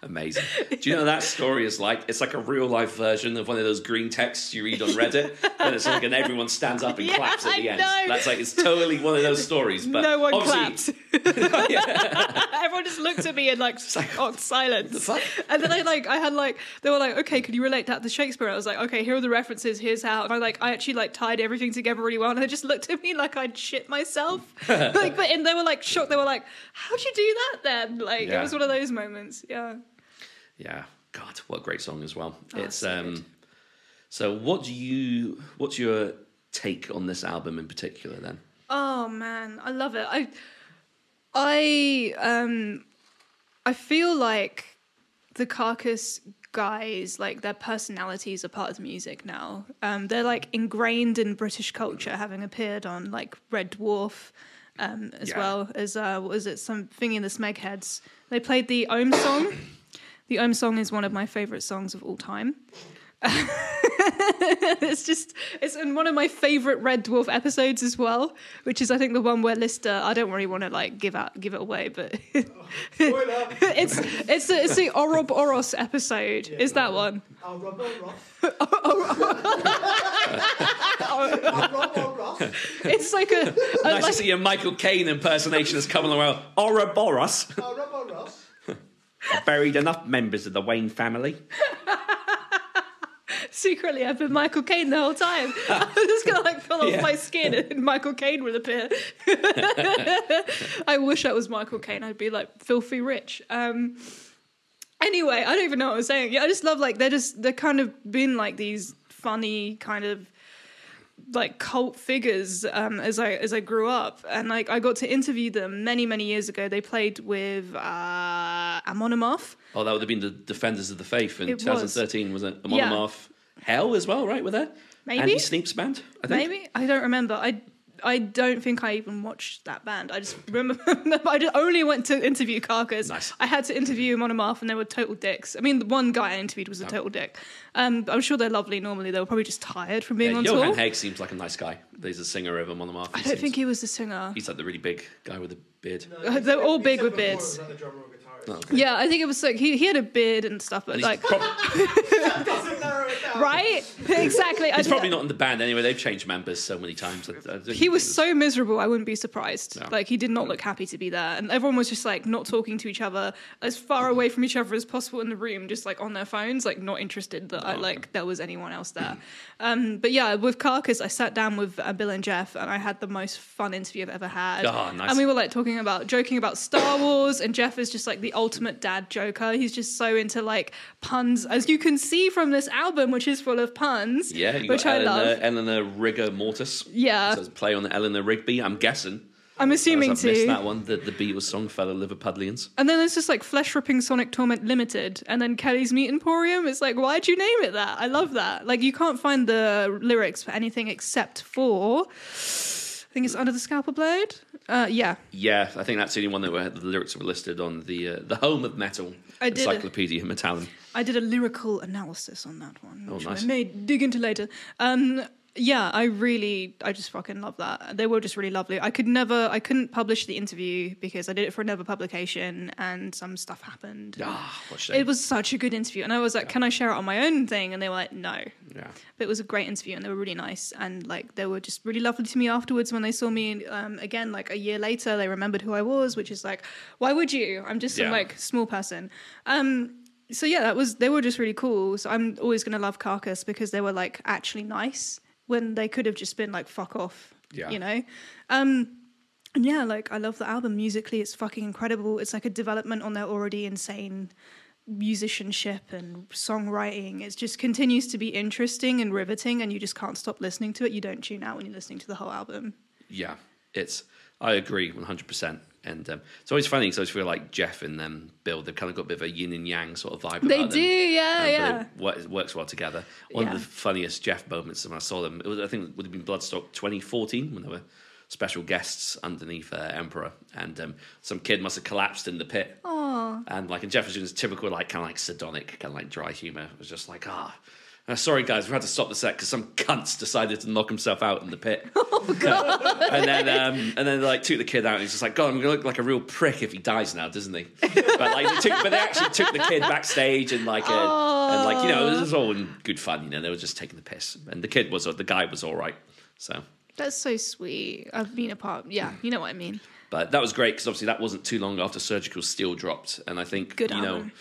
S2: Amazing. Do you know that story is like? It's like a real life version of one of those green texts you read on Reddit, and it's like, and everyone stands up and
S1: Yeah,
S2: claps at the
S1: I
S2: end.
S1: know.
S2: That's like it's totally one of those stories. But
S1: no one
S2: obviously-
S1: clapped. Everyone just looked at me in like shocked silence.
S2: the?
S1: And then I like I had like they were like, okay, could you relate that to Shakespeare? I was like, okay, here are the references. Here's how. And I like I actually like tied everything together really well. And they just looked at me like I'd shit myself. like, but and they were like shocked. They were like, how'd you do that then? Like it was one of those moments. Yeah.
S2: Yeah. God, what a great song as well.
S1: Oh,
S2: it's
S1: so
S2: um.
S1: good.
S2: So what do you? What's your take on this album in particular? Then.
S1: Oh man, I love it. I I um I feel like the carcass guys like their personalities are part of the music now. Um they're like ingrained in British culture having appeared on like Red Dwarf um as
S2: Yeah.
S1: well as uh what was it something in the Smegheads. They played the Ohm song. The Ohm song is one of my favorite songs of all time. it's just it's in one of my favorite Red Dwarf episodes as well, which is I think the one where Lister. I don't really want to like give out give it away, but
S3: Spoiler.
S1: it's it's the, it's the Ouroboros episode. is that one?
S3: I'll rub on Ross. I'll rub on Ross.
S1: It's like a, a
S2: Nice
S1: like,
S2: to see a Michael Caine impersonation that's coming around. Ouroboros
S3: I'll rub on Ross.
S2: buried enough members of the Wayne family.
S1: secretly I've been Michael Caine the whole time. I'm just gonna like pull off
S2: Yeah.
S1: my skin and Michael Caine will appear. I wish I was Michael Caine. I'd be like filthy rich. Um, anyway, I don't even know what I'm saying. Yeah, I just love like they're just they're kind of been like these funny kind of like cult figures um, as I as I grew up, and like I got to interview them many many years ago. They played with uh, Amon Amarth.
S2: Oh, that would have been the Defenders of the Faith in
S1: It was.
S2: 2013, was it? Amon
S1: Yeah.
S2: Amarth. Hell as well, right? Were there?
S1: Maybe.
S2: Andy Sneap's band, I think.
S1: Maybe I don't remember. I I don't think I even watched that band. I just remember I just only went to interview Carcass.
S2: Nice.
S1: I had to interview Amon Amarth, and they were total dicks. I mean, the one guy I interviewed was a total dick. Um, I'm sure they're lovely. Normally, they were probably just tired from being
S2: Yeah,
S1: on
S2: Johan
S1: tour.
S2: Hegg seems like a nice guy. He's a singer of Amon Amarth.
S1: I don't think he was the singer.
S2: He's like the really big guy with the beard.
S1: Uh, they're all big
S3: said
S1: with beards.
S3: was like the drummer or guitarist.
S1: Yeah, I think it was like he, he had a beard and stuff, but
S2: And
S1: like
S2: prob-
S3: Doesn't narrow it down.
S1: Right, exactly. I
S2: he's probably not in the band anyway. They've changed members so many times. I- I
S1: he was
S2: it
S1: so miserable i wouldn't be surprised
S2: No.
S1: like he did not look happy to be there and everyone was just like not talking to each other as far away from each other as possible in the room just like on their phones like not interested that I,
S2: Oh,
S1: like there was anyone else there um but yeah with carcass i sat down with uh, bill and jeff and i had the most fun interview i've ever had
S2: Oh, nice.
S1: and we were like talking about joking about star wars and jeff is just like the ultimate dad joker he's just so into like puns as you can see from this album which is full of puns
S2: Yeah, you
S1: which
S2: got
S1: i
S2: Eleanor,
S1: love
S2: Eleanor Rigor Mortis.
S1: Yeah.
S2: So it's play on the Eleanor Rigby, I'm guessing.
S1: i'm assuming
S2: I've missed that one, the, the Beatles song, fellow Liverpudlians.
S1: And then there's just like Flesh Ripping Sonic Torment Limited, and then Kelly's Meat Emporium. It's like, why'd you name it that? I love that. Like, you can't find the lyrics for anything except for, I think it's Under the Scalpel Blade. Uh, yeah,
S2: Yeah, I think that's the only one that were, the lyrics were listed on the uh, the Home of Metal
S1: I did.
S2: Encyclopedia Metallum.
S1: I did a lyrical analysis on that one, which
S2: Oh, nice.
S1: I may dig into later. Um, yeah, I really, I just fucking love that. They were just really lovely. I could never, I couldn't publish the interview because I did it for another publication, and some stuff happened.
S2: Ah, what shame.
S1: It was such a good interview, and I was like, "Can I share it on my own thing?" And they were like, "No."
S2: yeah.
S1: But it was a great interview, and they were really nice, and like they were just really lovely to me afterwards when they saw me um, again. Like a year later, they remembered who I was, which is like, why would you? I'm just some like small person. Um, so yeah, that was they were just really cool. So I'm always gonna love Carcass because they were like actually nice when they could have just been like fuck off.
S2: Yeah.
S1: you know. Um, and yeah, like I love the album musically. It's fucking incredible. It's like a development on their already insane musicianship and songwriting. It just continues to be interesting and riveting, and you just can't stop listening to it. You don't tune out when you're listening to the whole album.
S2: Yeah, it's. I agree, one hundred percent. And um, it's always funny because I always feel like Jeff and um, Bill, they've kind of got a bit of a yin and yang sort of vibe.
S1: They do,
S2: them.
S1: yeah,
S2: Um,
S1: yeah.
S2: It, wo- works well together. One
S1: Yeah.
S2: of the funniest Jeff moments when I saw them, it was I think it would have been Bloodstock 2014 when they were special guests underneath uh, Emperor, and um, some kid must have collapsed in the pit.
S1: Aw.
S2: And like, and Jeff was doing his typical like kind of like sardonic, kind of like dry humor. It was just like, ah. Uh, sorry guys, we had to stop the set because some cunts decided to knock himself out in the pit. Oh god! and then, um, and then like took the kid out, and he's just like, God, I'm gonna look like a real prick if he dies now, doesn't he? but like, they took, but they actually took the kid backstage and like, uh, and like, you know, it was all in good fun. You know, they were just taking the piss, and the kid was, the guy was all right. So,
S1: That's so sweet. I've been a part. Yeah, you know what I mean.
S2: But that was great because obviously that wasn't too long after Surgical Steel dropped, and I think
S1: Good
S2: you know,
S1: album.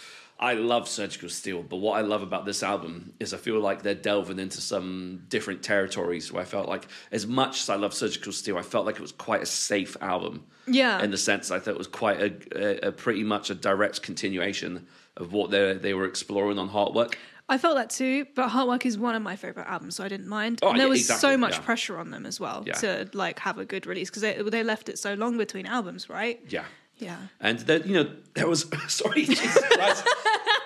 S2: I love Surgical Steel, but what I love about this album is I feel like they're delving into some different territories. Where I felt like, as much as I love Surgical Steel, I felt like it was quite a safe album.
S1: Yeah.
S2: in the sense I thought it was quite a, a, a pretty much a direct continuation of what they they were exploring on Heartwork.
S1: I felt that too, but Heartwork is one of my favorite albums, so I didn't mind.
S2: Oh,
S1: and there
S2: yeah,
S1: was
S2: exactly,
S1: so much
S2: yeah.
S1: pressure on them as well
S2: Yeah.
S1: to like have a good release because they they left it so long between albums, right?
S2: Yeah.
S1: Yeah.
S2: And there, you know, there was sorry, Jesus Christ.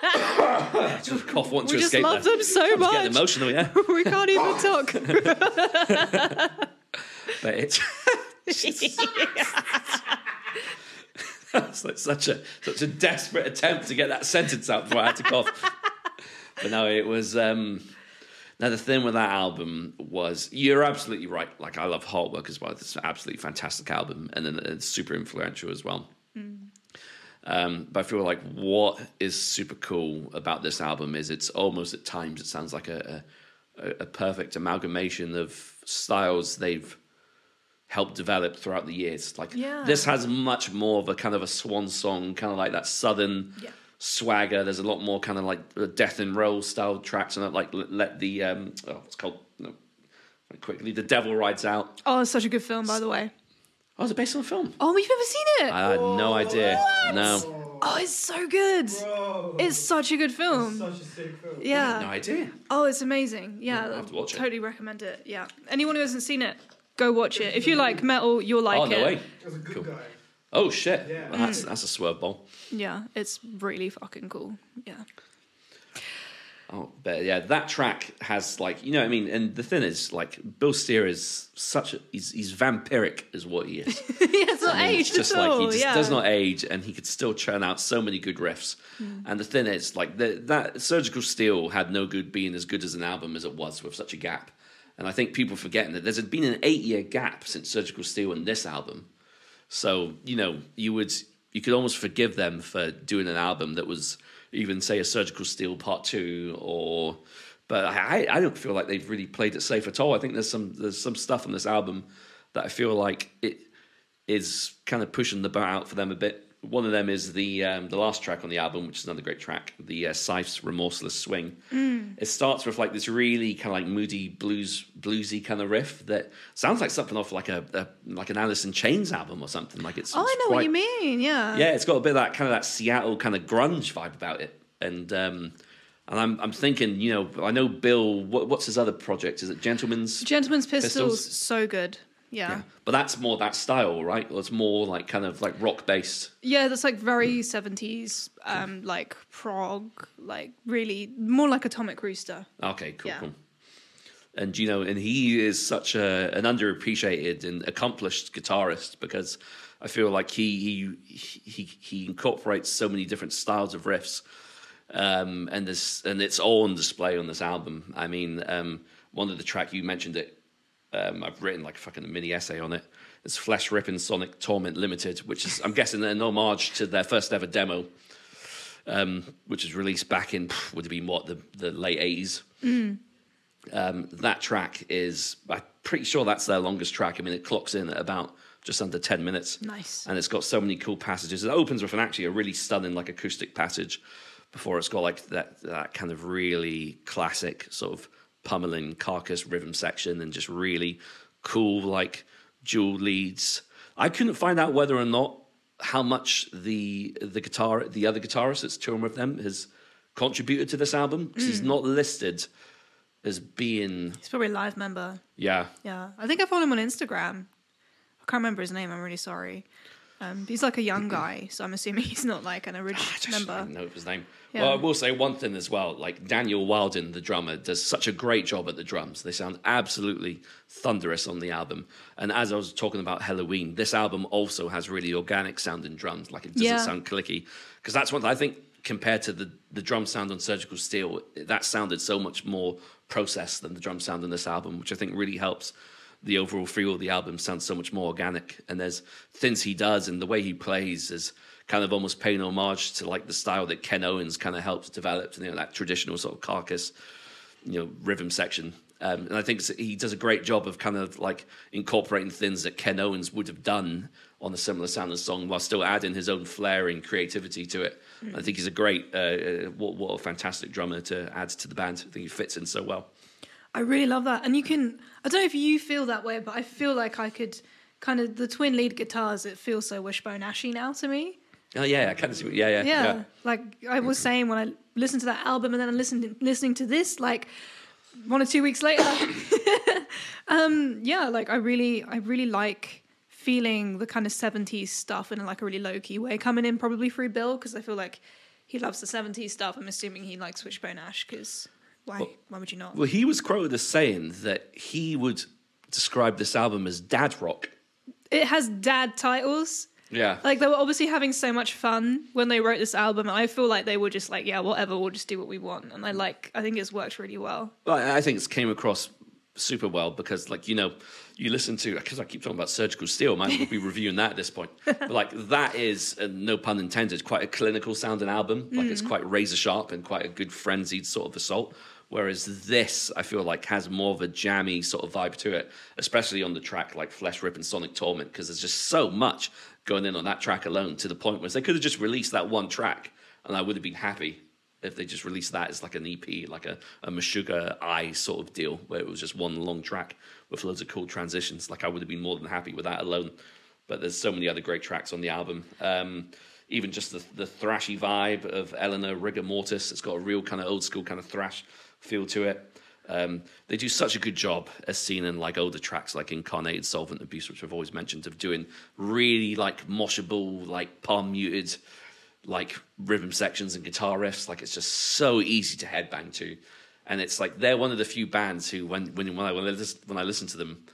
S2: just cough want
S1: We
S2: to
S1: just
S2: escape
S1: love
S2: there.
S1: them so much.
S2: getting emotional, yeah.
S1: we can't even talk.
S2: But it's it's like such a such a desperate attempt to get that sentence out before I had to cough. but no, it was. Um, now the thing with that album was you're absolutely right. Like I love Heartwork as well. It's an absolutely fantastic album, and then it's super influential as well. Um, but I feel like what is super cool about this album is it's almost at times it sounds like a, a, a perfect amalgamation of styles they've helped develop throughout the years. Like
S1: Yeah.
S2: this has much more of a kind of a swan song, kind of like that southern
S1: Yeah.
S2: swagger. There's a lot more kind of like death and roll style tracks, and like let, let the um, oh, it's called no, quickly. The Devil Rides Out.
S1: oh, it's such a good film, by the way.
S2: Oh, is it based on a film?
S1: Oh, you've never seen it?
S2: I had no idea.
S1: What?
S2: No,
S1: oh, it's so good.
S3: Bro.
S1: It's such a good film.
S3: such a sick film.
S1: yeah.
S2: no idea.
S1: Oh, it's amazing. Yeah,
S2: I'll have to watch it.
S1: totally recommend it. Yeah, anyone who hasn't seen it, go watch it. If you like metal, you'll like
S2: oh
S1: it.
S2: no way.
S3: It was a good
S2: Cool.
S3: guy.
S2: Oh shit.
S3: Yeah.
S2: Well, that's that's a swerve ball.
S1: Yeah, it's really fucking cool. Yeah.
S2: Oh, but yeah, that track has like you know what I mean. And the thing is, like Bill Steer is such a he's he's vampiric, is what he is.
S1: he it's not
S2: I mean,
S1: aged
S2: just
S1: at
S2: like
S1: all.
S2: he just
S1: yeah.
S2: does not age, and he could still churn out so many good riffs. Hmm. And the thing is, like the, that Surgical Steel had no good being as good as an album as it was with such a gap. And I think people forgetting that there's been an eight year gap since Surgical Steel and this album. So you know you would you could almost forgive them for doing an album that was even say a Surgical Steel Part Two or. But I, I don't feel like they've really played it safe at all. I think there's some there's some stuff on this album that I feel like it is kind of pushing the bar out for them a bit. One of them is the um, the last track on the album, which is another great track, the uh, Scythe's "Remorseless Swing." It starts with like this really kind of like moody blues bluesy kind of riff that sounds like something off like a, a like an Alice in Chains album or something. Like it's
S1: Oh, I
S2: it's
S1: know what you mean. Yeah.
S2: yeah, it's got a bit of that kind of that Seattle kind of grunge vibe about it, and um, and I'm I'm thinking, you know, I know Bill. What, what's his other project? Is it Gentleman's?
S1: Gentleman's Pistols,
S2: Pistols?
S1: so good. Yeah.
S2: Yeah. But that's more that style, right? It's more like kind of like rock based.
S1: Yeah, that's like very 70s, um, like prog, like really more like Atomic Rooster.
S2: Okay, cool,
S1: Yeah.
S2: cool. And you know, and he is such a an underappreciated and accomplished guitarist because I feel like he he he, he incorporates so many different styles of riffs, um, and this and it's all on display on this album. I mean, um, one of the track you mentioned it. Um, I've written like a fucking mini essay on it. It's Flesh Ripping Sonic Torment Limited, which is I'm guessing an homage to their first ever demo, um, which was released back in would have been what the the late eighties um, that track is I'm pretty sure that's their longest track. I mean, it clocks in at about just under ten minutes.
S1: Nice.
S2: and it's got so many cool passages. It opens with an actually a really stunning like acoustic passage before it's got like that that kind of really classic sort of pummeling carcass rhythm section and just really cool like dual leads. I couldn't find out whether or not how much the the guitar the other guitarist that's touring with them has contributed to this album because he's hmm. not listed as being
S1: He's probably a live member.
S2: yeah
S1: Yeah. I think I follow him on Instagram. I can't remember his name. I'm really sorry. Um, he's like a young guy, so I'm assuming he's not like an
S2: I
S1: original
S2: just
S1: member.
S2: don't know his name.
S1: Yeah.
S2: Well, I will say one thing as well. Like Daniel Wilding, the drummer, does such a great job at the drums. They sound absolutely thunderous on the album. And as I was talking about Helloween, this album also has really organic sounding drums. Like it doesn't
S1: Yeah.
S2: sound clicky. Because that's one I think compared to the the drum sound on Surgical Steel, that sounded so much more processed than the drum sound on this album, which I think really helps the overall feel of the album sounds so much more organic. And there's things he does and the way he plays is kind of almost paying homage to like the style that Ken Owens kind of helped develop, you know, that traditional sort of carcass, you know, rhythm section. Um, and I think he does a great job of kind of like incorporating things that Ken Owens would have done on a similar sounding song while still adding his own flair and creativity to it. I think he's a great, uh, uh, what, what a fantastic drummer to add to the band. I think he fits in so well.
S1: I really love that. And you can, I don't know if you feel that way, but I feel like I could kind of, the twin lead guitars, it feels so Wishbone Ashy now to me.
S2: Oh yeah, I kind of see. Yeah, yeah,
S1: Yeah.
S2: yeah.
S1: Like I was saying when I listened to that album and then I listened listening to this, like one or two weeks later. um, yeah, like I really, I really like feeling the kind of 70s stuff in like a really low key way coming in probably through Bill because I feel like he loves the 70s stuff. I'm assuming he likes Wishbone Ash because why, why would you not?
S2: Well, he was quoted as saying that he would describe this album as dad rock.
S1: it has dad titles.
S2: Yeah.
S1: Like they were obviously having so much fun when they wrote this album. I feel like they were just like, yeah, whatever, we'll just do what we want. And I like, I think it's worked really well.
S2: Well, I think it came across super well because, like, you know, you listen to because I keep talking about surgical steel, might as well be reviewing that at this point. But like, that is, uh, no pun intended, quite a clinical sounding album. Like, it's quite razor sharp and quite a good frenzied sort of assault. Whereas this, I feel like, has more of a jammy sort of vibe to it, especially on the track like Flesh Ripping Sonic Torment, because there's just so much going in on that track alone to the point where they could have just released that one track and I would have been happy if they just released that as like an EP, like a, a Meshuggah I sort of deal, where it was just one long track with loads of cool transitions. Like I would have been more than happy with that alone. But there's so many other great tracks on the album. Um, even just the, the thrashy vibe of Eleanor Rigor Mortis. It's got a real kind of old school kind of thrash feel to it. Um, they do such a good job, as seen in like older tracks like Incarnated Solvent Abuse, which I've always mentioned, of doing really like moshable, like palm muted, like rhythm sections and guitar riffs. Like it's just so easy to headbang to, and it's like they're one of the few bands who, when when when I when I listen, when I listen to them,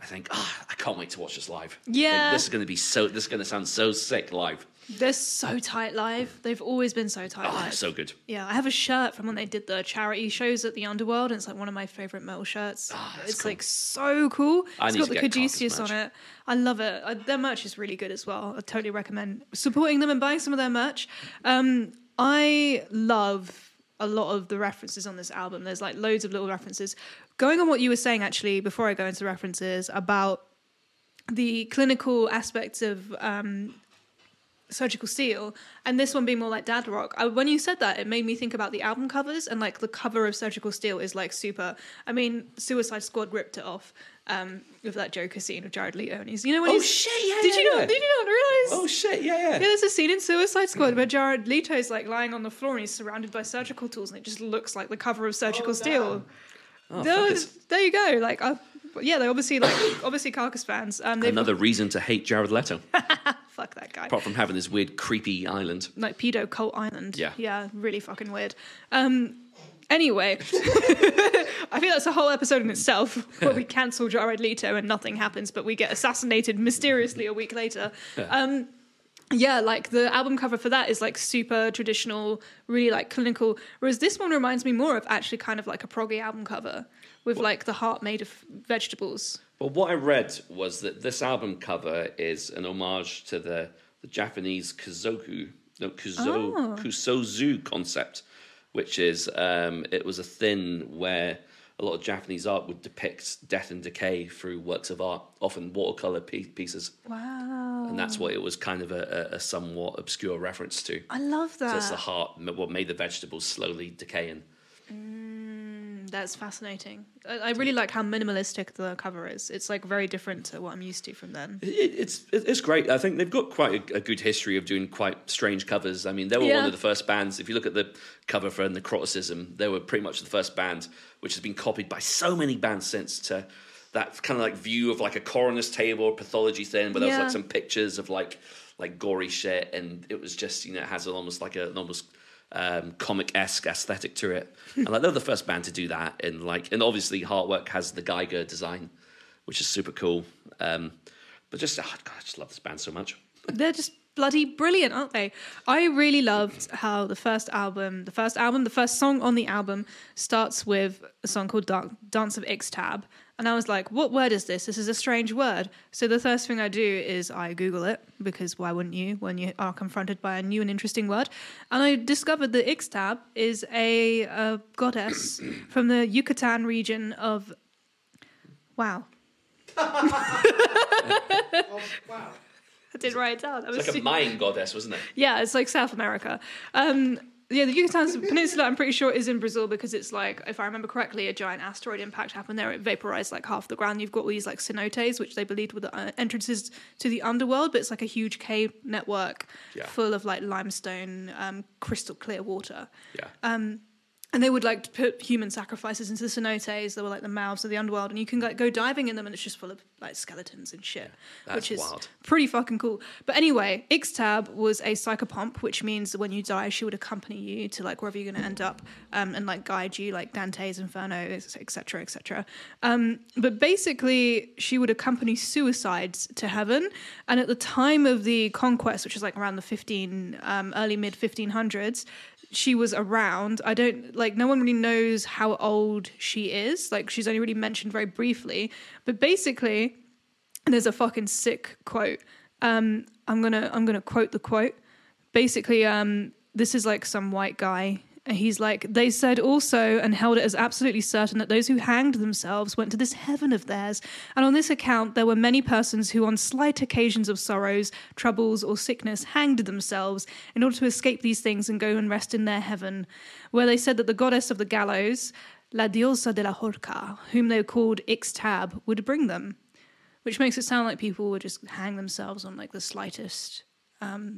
S2: I think, ah, I can't wait to watch this live. Like,
S1: Yeah.
S2: this is going to be so. This is going to sound so sick live.
S1: They're so tight live. They've always been so tight
S2: Oh,
S1: live.
S2: so good.
S1: yeah, I have a shirt from when they did the charity shows at the Underworld, and it's like one of my favorite metal shirts.
S2: That's
S1: it's
S2: cool.
S1: like so cool.
S2: I
S1: it's got the Caduceus on it. I love it. I, their merch is really good as well. I totally recommend supporting them and buying some of their merch. Um, I love a lot of the references on this album. There's like loads of little references. Going on what you were saying actually before I go into references about the clinical aspects of um, surgical steel and this one being more like dad rock I, when you said that it made me think about the album covers and like the cover of surgical steel is like super i mean suicide squad ripped it off um with that joker scene of jared leto and he's you know when
S2: Oh
S1: he's
S2: shit! Yeah,
S1: did
S2: yeah,
S1: you
S2: yeah.
S1: not did you not realize
S2: Oh shit! Yeah, yeah.
S1: yeah, there's a scene in Suicide Squad where Jared Leto's like lying on the floor and he's surrounded by surgical tools, and it just looks like the cover of Surgical
S3: Oh,
S1: Steel.
S2: Oh, fuck, it's
S1: there you go. Like, uh, yeah, they obviously like obviously Carcass fans. Um,
S2: Another reason to hate Jared Leto,
S1: fuck that guy.
S2: apart from having this weird, creepy island.
S1: like pedo cult island.
S2: Yeah.
S1: yeah, really fucking weird. Um, anyway, I think that's a whole episode in itself where we cancel Jared Leto and nothing happens, but we get assassinated mysteriously a week later. Um, yeah, like the album cover for that is like super traditional, really like clinical. Whereas this one reminds me more of actually kind of like a proggy album cover with like the heart made of vegetables.
S2: Well, what I read was that this album cover is an homage to the, the Japanese kuzoku, no, kuzo,
S1: Oh.
S2: kusozu concept, which is um, it was a thing where a lot of Japanese art would depict death and decay through works of art, often watercolor pieces,
S1: Wow.
S2: and that's what it was kind of a, a, a somewhat obscure reference to.
S1: I love that.
S2: So it's the heart, what made the vegetables slowly decaying.
S1: That's fascinating. I, I really like how minimalistic the cover is. It's like very different to what I'm used to from then.
S2: It, it's it's great. I think they've got quite a, a good history of doing quite strange covers. I mean, they were one of the first bands. If you look at the cover for Necroticism, they were pretty much the first band, which has been copied by so many bands since. To that kind of like view of like a coroner's table pathology thing, where there was like some pictures of like like gory shit, and it was just you know it has an almost like a, an almost um, comic esque aesthetic to it. and like they're the first band to do that, and like and obviously Heartwork has the Giger design, which is super cool. Um, but just oh, God, I just love this band so much.
S1: They're just bloody brilliant, aren't they? I really loved how the first album, the first album, the first song on the album starts with a song called Dark, Dance of Ixtab. And I was like, what word is this? This is a strange word. So the first thing I do is I Google it because why wouldn't you when you are confronted by a new and interesting word? And I discovered that Ixtab is a, a goddess from the Yucatan region of. Wow.
S3: Oh, wow.
S1: I did write it down. I was
S2: It's like a
S1: su-
S2: Mayan goddess, wasn't it?
S1: Yeah, it's like South America. Um, yeah, the Yucatan Peninsula, I'm pretty sure, is in Brazil because it's like, if I remember correctly, a giant asteroid impact happened there. It vaporized like half the ground. You've got all these like cenotes, which they believed were the uh, entrances to the underworld, but it's like a huge cave network
S2: Yeah.
S1: full of like limestone, um, crystal clear water.
S2: Yeah.
S1: Um, and they would like to put human sacrifices into the cenotes. They were like the mouths of the underworld, and you can like go diving in them, and it's just full of like skeletons and shit,
S2: That's
S1: which is
S2: wild.
S1: pretty fucking cool. But anyway, Ixtab was a psychopomp, which means that when you die, she would accompany you to like wherever you're going to end up, um, and like guide you, like Dante's Inferno, etc., etc. Um, but basically, she would accompany suicides to heaven. And at the time of the conquest, which is like around the 15, um, early mid 1500s, she was around. I don't like no one really knows how old she is. Like she's only really mentioned very briefly. But basically, there's a fucking sick quote. Um, I'm gonna I'm gonna quote the quote. Basically, um, this is like some white guy. He's like, they said also and held it as absolutely certain that those who hanged themselves went to this heaven of theirs. And on this account, there were many persons who, on slight occasions of sorrows, troubles, or sickness, hanged themselves in order to escape these things and go and rest in their heaven, where they said that the goddess of the gallows, La Diosa de la Horca, whom they called Ixtab, would bring them which makes it sound like people would just hang themselves on like the slightest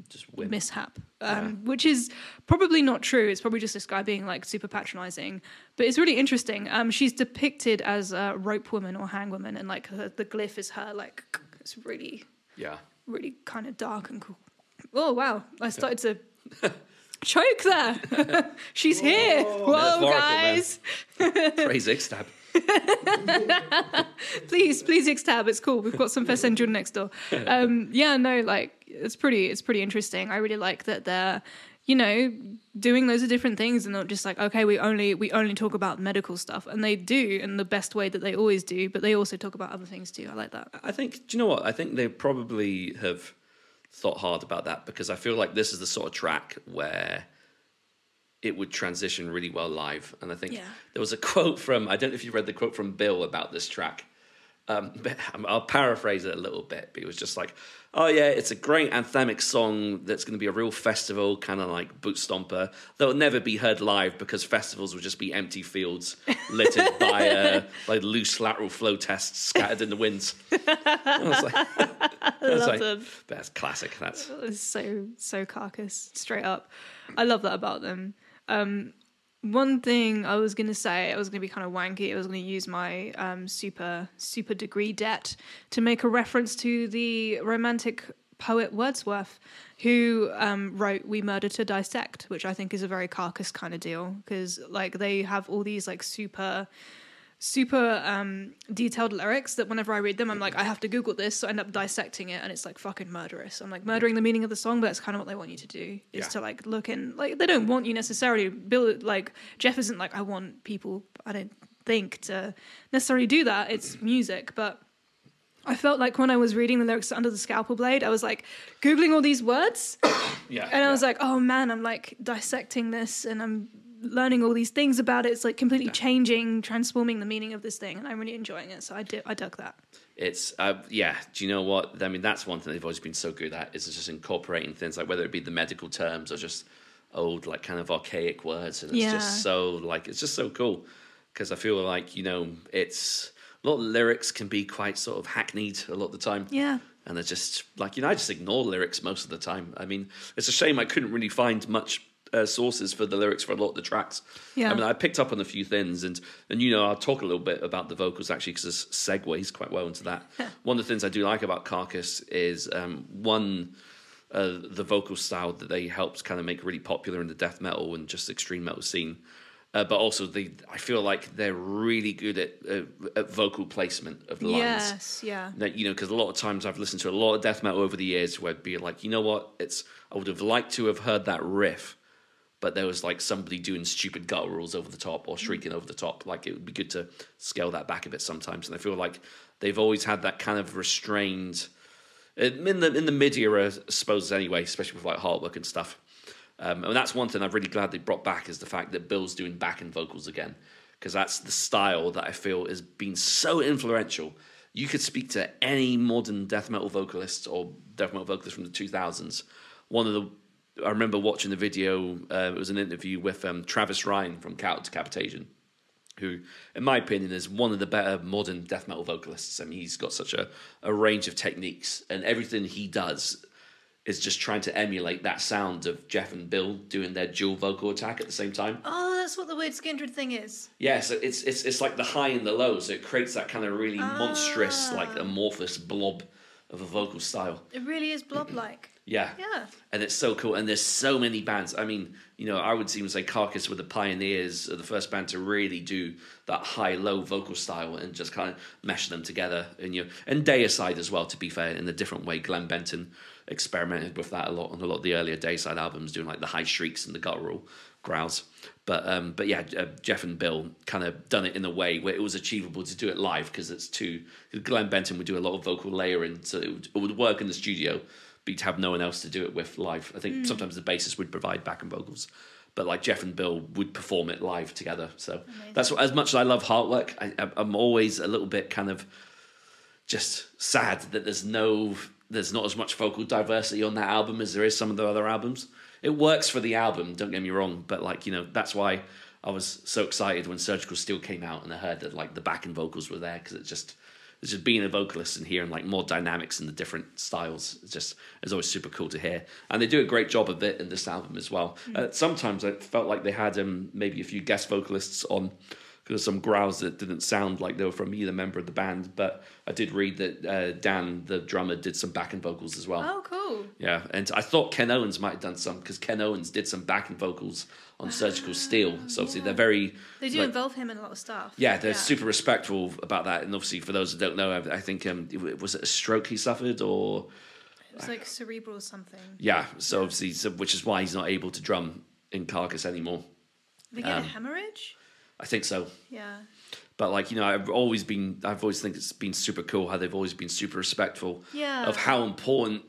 S2: Just
S1: mishap, um, which is probably not true. It's probably just this guy being like super patronizing. But it's really interesting. Um, she's depicted as a rope woman or hang woman, and like her, the glyph is her like it's really,
S2: Yeah.
S1: really kind of dark and cool. Oh wow! I started to choke there. She's here. Whoa, guys!
S2: Praise Ixtab.
S1: please, please Xtab. It's cool. We've got some Fessendron next door. Um, yeah, no, like it's pretty, it's pretty interesting. I really like that they're, you know, doing loads of different things and not just like, okay, we only we only talk about medical stuff, and they do in the best way that they always do. But they also talk about other things too. I like that.
S2: I think. Do you know what? I think they probably have thought hard about that because I feel like this is the sort of track where it would transition really well live. And I think
S1: Yeah.
S2: there was a quote from I don't know if you read the quote from Bill about this track. Um, but I'll paraphrase it a little bit, but it was just like, "Oh yeah, it's a great anthemic song that's going to be a real festival, kind of like boot stomper. That'll never be heard live because festivals will just be empty fields littered by uh, by loose lateral flow tests scattered in the winds." I was like, I was
S1: love
S2: like. That's classic. That's
S1: so so carcass straight up. I love that about them. Um, one thing I was going to say, I was going to be kind of wanky. I was going to use my um, super super degree debt to make a reference to the romantic poet Wordsworth, who um, wrote "We Murder to Dissect," which I think is a very carcass kind of deal because like they have all these like super super um, detailed lyrics that whenever I read them, I'm like, I have to Google this, so I end up dissecting it, and it's like fucking murderous. I'm like murdering the meaning of the song, but that's kind of what they want you to do is
S2: Yeah.
S1: to like look in like they don't want you necessarily. Bill like Jeff isn't like I want people. I don't think to necessarily do that. It's music, but. I felt like when I was reading the lyrics Under the Scalpel Blade, I was like googling all these words,
S2: yeah.
S1: and I was like, oh man, I'm like dissecting this and I'm learning all these things about it. It's like completely changing, transforming the meaning of this thing, and I'm really enjoying it. So I did, I dug that.
S2: It's uh, yeah. Do you know what? I mean, that's one thing they've always been so good at is just incorporating things like whether it be the medical terms or just old like kind of archaic words, and it's
S1: Yeah.
S2: just so like it's just so cool because I feel like you know it's a lot of lyrics can be quite sort of hackneyed a lot of the time.
S1: Yeah.
S2: and they're just like you know I just ignore lyrics most of the time. I mean, it's a shame I couldn't really find much uh, sources for the lyrics for a lot of the tracks.
S1: Yeah.
S2: I mean, I picked up on a few things, and and you know I'll talk a little bit about the vocals actually because this segues quite well into that. One of the things I do like about Carcass is um, one. uh, the vocal style that they helped kind of make really popular in the death metal and just extreme metal scene. Uh, but also, they I feel like they're really good at, uh, at vocal placement of the lines.
S1: Yes, yeah.
S2: That, you know, because a lot of times I've listened to a lot of death metal over the years where it'd be like, you know what, it's I would have liked to have heard that riff, but there was like somebody doing stupid gutturals over the top or shrieking over the top. Like it would be good to scale that back a bit sometimes. And I feel like they've always had that kind of restrained in the in the mid era, I suppose anyway, especially with like Heartwork and stuff. Um, and that's one thing I'm really glad they brought back is the fact that Bill's doing backing vocals again, because that's the style that I feel has been so influential. You could speak to any modern death metal vocalist or death metal vocalist from the 2000s. One of the I remember watching the video. Uh, it was an interview with um, Travis Ryan from Cattle Decapitation, who, in my opinion, is one of the better modern death metal vocalists. I mean, he's got such a, a range of techniques, and everything he does is just trying to emulate that sound of Jeff and Bill doing their dual vocal attack at the same time.
S1: Oh, that's what the weird Skindred thing is.
S2: Yeah, so it's it's it's like the high and the low, so it creates that kind of really monstrous, like amorphous blob of a vocal style.
S1: It really is blob-like.
S2: Yeah.
S1: Yeah.
S2: And it's so cool. And there's so many bands. I mean, you know, I would even say Carcass were the pioneers of the first band to really do that high low vocal style and just kind of mesh them together. And you know, and Deicide as well, to be fair, in a different way. Glenn Benton experimented with that a lot on a lot of the earlier Deicide albums, doing like the high shrieks and the guttural growls. But um, but yeah, uh, Jeff and Bill kind of done it in a way where it was achievable to do it live because it's too. Glenn Benton would do a lot of vocal layering, so it would, it would work in the studio, but you'd have no one else to do it with live. I think sometimes the bassist would provide backing vocals, but like Jeff and Bill would perform it live together. So that's what, as much as I love Heartwork, I, I'm always a little bit kind of just sad that there's no there's not as much vocal diversity on that album as there is some of the other albums. It works for the album, don't get me wrong, but like you know that's why I was so excited when Surgical Steel came out and I heard that like the backing vocals were there because it just it's just being a vocalist and hearing like more dynamics in the different styles. It's just it's always super cool to hear, and they do a great job of it in this album as well. Uh, sometimes I felt like they had um, maybe a few guest vocalists on because some growls that didn't sound like they were from either member of the band. But I did read that uh, Dan, the drummer, did some backing vocals as well.
S1: Oh, cool.
S2: Yeah, and I thought Ken Owens might have done some because Ken Owens did some backing vocals on Surgical Steel. So obviously they're very
S1: They do
S2: like-
S1: involve him in a lot of stuff.
S2: yeah, they're super respectful about that. And obviously, for those that don't know, I, I think um, was it a stroke he suffered or
S1: It was like cerebral something.
S2: yeah. So obviously, so, which is why he's not able to drum in Carcass anymore.
S1: Did he get
S2: Um,
S1: a hemorrhage?
S2: I think so.
S1: Yeah.
S2: But like you know, I've always been, I've always think it's been super cool how they've always been super respectful
S1: Yeah.
S2: of how important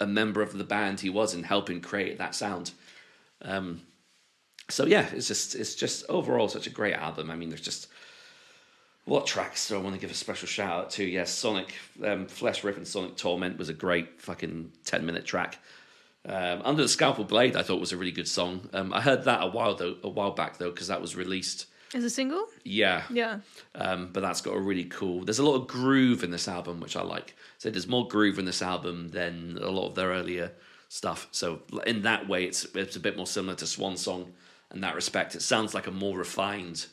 S2: a member of the band he was in helping create that sound. Um, so yeah, it's just it's just overall such a great album. I mean, there's just what tracks do I want to give a special shout out to? Yes, Sonic um, Flesh Ripping Sonic Torment was a great fucking ten minute track. Um, Under the Scalpel Blade, I thought was a really good song. Um, I heard that a while though, a while back though, because that was released.
S1: As a single?
S2: Yeah,
S1: Yeah.
S2: um, but that's got a really cool. There's a lot of groove in this album, which I like. So there's more groove in this album than a lot of their earlier stuff. So in that way, it's it's a bit more similar to Swan Song in that respect. It sounds like a more refined,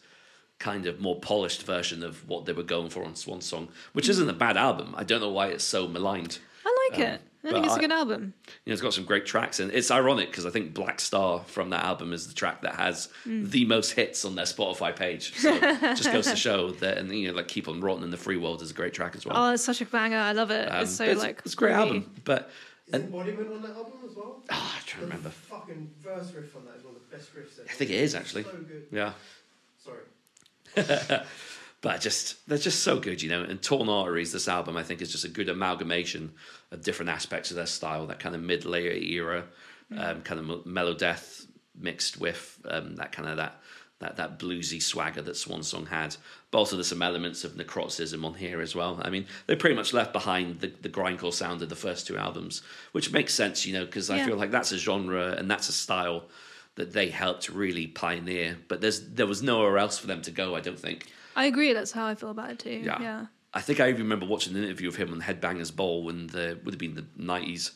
S2: kind of more polished version of what they were going for on Swan Song, which isn't a bad album. I don't know why it's so maligned.
S1: I like it. I
S2: but
S1: think it's a
S2: I-
S1: good album.
S2: You know, it's got some great tracks, and it's ironic because I think Black Star from that album is the track that has the most hits on their Spotify page. So it just goes to show that, and you know, like "Keep on Rotting" in the Free World is a great track as well.
S1: Oh, it's such a banger. I love it.
S2: Um,
S1: it's so
S2: but
S1: like
S2: it's a great
S1: groovy.
S2: album, but
S3: Is Embodiment on that album as well?
S2: oh, I'm trying to
S3: The
S2: remember.
S3: fucking verse riff on that is one of the best riffs ever.
S2: I think it is actually.
S3: So good.
S2: Yeah,
S3: Sorry.
S2: but just they're just so good, you know. And Torn Arteries, this album, I think, is just a good amalgamation of different aspects of their style. That kind of mid-layer era, um, kind of mellow death mixed with um, that kind of that that that bluesy swagger that Swan Song had. But also there's some elements of necroticism on here as well. I mean, they pretty much left behind the, the grindcore sound of the first two albums, which makes sense, you know, because I
S1: Yeah.
S2: feel like that's a genre and that's a style that they helped really pioneer. But there's there was nowhere else for them to go. I don't think.
S1: I agree. That's how I feel about it too.
S2: Yeah.
S1: Yeah.
S2: I think I even remember watching an interview of him on Headbangers Ball when the would have been the nineties.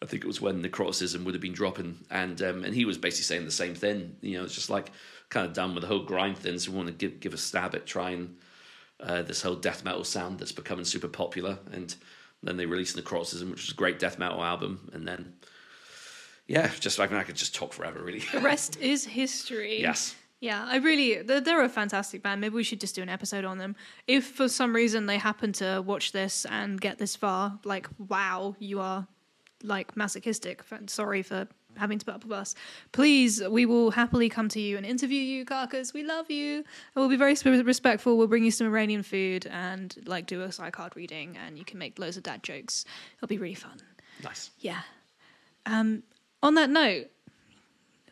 S2: I think it was when necroticism would have been dropping, and um, and he was basically saying the same thing. You know, it's just like kind of done with the whole grind thing. So we want to give give a stab at trying uh, this whole death metal sound that's becoming super popular. And Then they released Necroticism, which was a great death metal album, and then yeah, just I mean I could just talk forever, really.
S1: The rest is history.
S2: yes.
S1: Yeah, I really, they're, they're a fantastic band. Maybe we should just do an episode on them. If for some reason they happen to watch this and get this far, like, wow, you are like masochistic. Sorry for having to put up with us. Please, we will happily come to you and interview you, Carcass. We love you. And we'll be very respectful. We'll bring you some Iranian food and like do a side card reading, and you can make loads of dad jokes. It'll be really fun.
S2: Nice.
S1: Yeah. Um, on that note,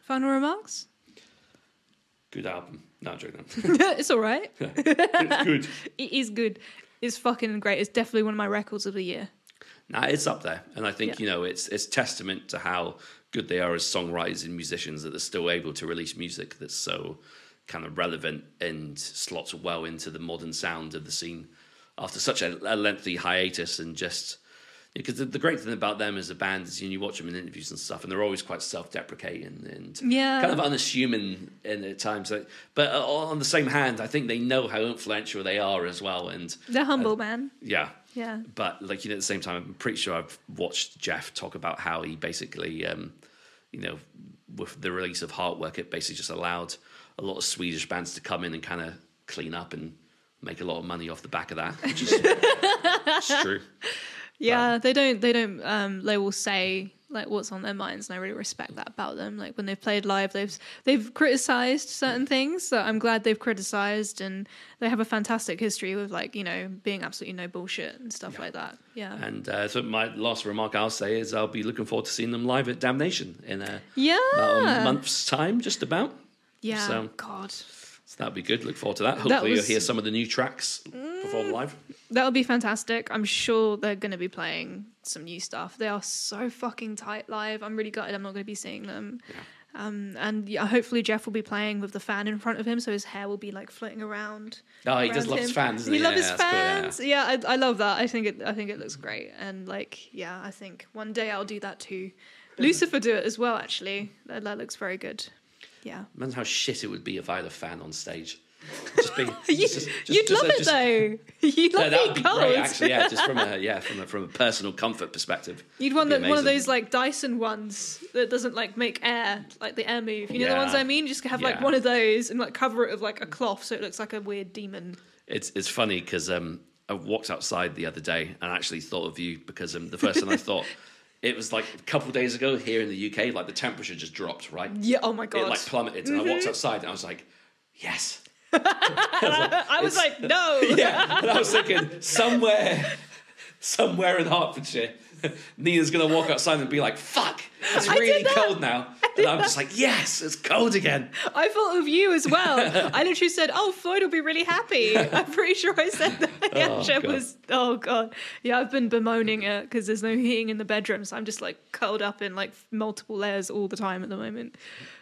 S1: final remarks?
S2: Good album. No, I'm joking.
S1: it's all right.
S2: it's good.
S1: It is good. It's fucking great. It's definitely one of my records of the year.
S2: Nah, it's up there, and I think
S1: Yeah.
S2: you know it's it's testament to how good they are as songwriters and musicians that they're still able to release music that's so kind of relevant and slots well into the modern sound of the scene after such a, a lengthy hiatus and just because the, great thing about them as a band is you, know, you watch them in interviews and stuff and they're always quite self-deprecating and
S1: Yeah.
S2: kind of unassuming in at times but uh, on the same hand I think they know how influential they are as well and
S1: They're humble, man.
S2: yeah
S1: Yeah.
S2: but like you know, at the same time, I'm pretty sure I've watched Jeff talk about how he basically, um, you know, with the release of Heartwork, it basically just allowed a lot of Swedish bands to come in and kind of clean up and make a lot of money off the back of that, which is it's true.
S1: Yeah, they don't. They don't. Um, they will say like what's on their minds, and I really respect that about them. Like when they've played live, they've they've criticized certain things. So I'm glad they've criticized, and they have a fantastic history with like you know being absolutely no bullshit and stuff like that. Yeah.
S2: And uh, so my last remark I'll say is I'll be looking forward to seeing them live at Damnation in a,
S1: yeah.
S2: about a month's time, just about.
S1: yeah.
S2: so-
S1: God.
S2: So that'd be good. Look forward to that. Hopefully,
S1: was-
S2: you'll hear some of the new tracks performed live.
S1: That would be fantastic. I'm sure they're going to be playing some new stuff. They are so fucking tight live. I'm really gutted I'm not going to be seeing them. Um, and yeah, hopefully Jeff will be playing with the fan in front of him, so his hair will be like floating around.
S2: Oh, he does love his fans,
S1: he
S2: he?
S1: loves his
S2: that's cool, yeah.
S1: fans. Yeah, I, I love that. I think it. I think it looks great. And like, yeah, I think one day I'll do that too. Lucifer do it as well. Actually, that, that looks very good. Yeah.
S2: Imagine how shit it would be if I had a fan on stage. Just being,
S1: You,
S2: just- just-
S1: you'd
S2: just-
S1: love it though. You'd
S2: Yeah,
S1: love
S2: that
S1: being
S2: would be
S1: cold.
S2: great, actually. Yeah, just from a yeah, from a, from a personal comfort perspective.
S1: You'd want that
S2: be
S1: one of those like Dyson ones that doesn't like make air, like the air move. You know the ones I mean? Just have like
S2: Yeah.
S1: one of those and like cover it with like a cloth so it looks like a weird demon.
S2: It's it's funny because um, I walked outside the other day and actually thought of you because um, the first thing I thought it was like a couple days ago here in the UK, like the temperature just dropped, right?
S1: Yeah. Oh my god.
S2: It like plummeted, and I walked mm-hmm. outside and I was like, yes.
S1: I was
S2: it's-
S1: like, no.
S2: Yeah, and I was thinking somewhere, somewhere in Hertfordshire, Nina's gonna walk outside and be like, "Fuck, it's really cold now," and I'm just like, "Yes, it's cold again."
S1: I thought of you as well. I literally said, "Oh, Floyd will be really happy." I'm pretty sure I said that. Yeah,
S2: Oh,
S1: was. Oh god. Yeah, I've been bemoaning it because there's no heating in the bedroom, so I'm just like curled up in like multiple layers all the time at the moment.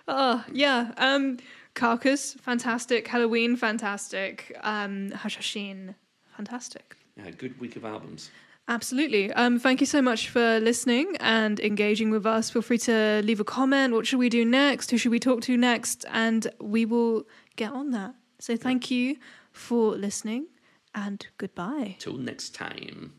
S1: Oh yeah. Um, Carcass, fantastic. Helloween, fantastic. Um, Hashshashin, fantastic.
S2: Yeah, good week of albums.
S1: Absolutely. Um, thank you so much for listening and engaging with us. Feel free to leave a comment. What should we do next? Who should we talk to next? And we will get on that. So thank you for listening and goodbye.
S2: Till next time.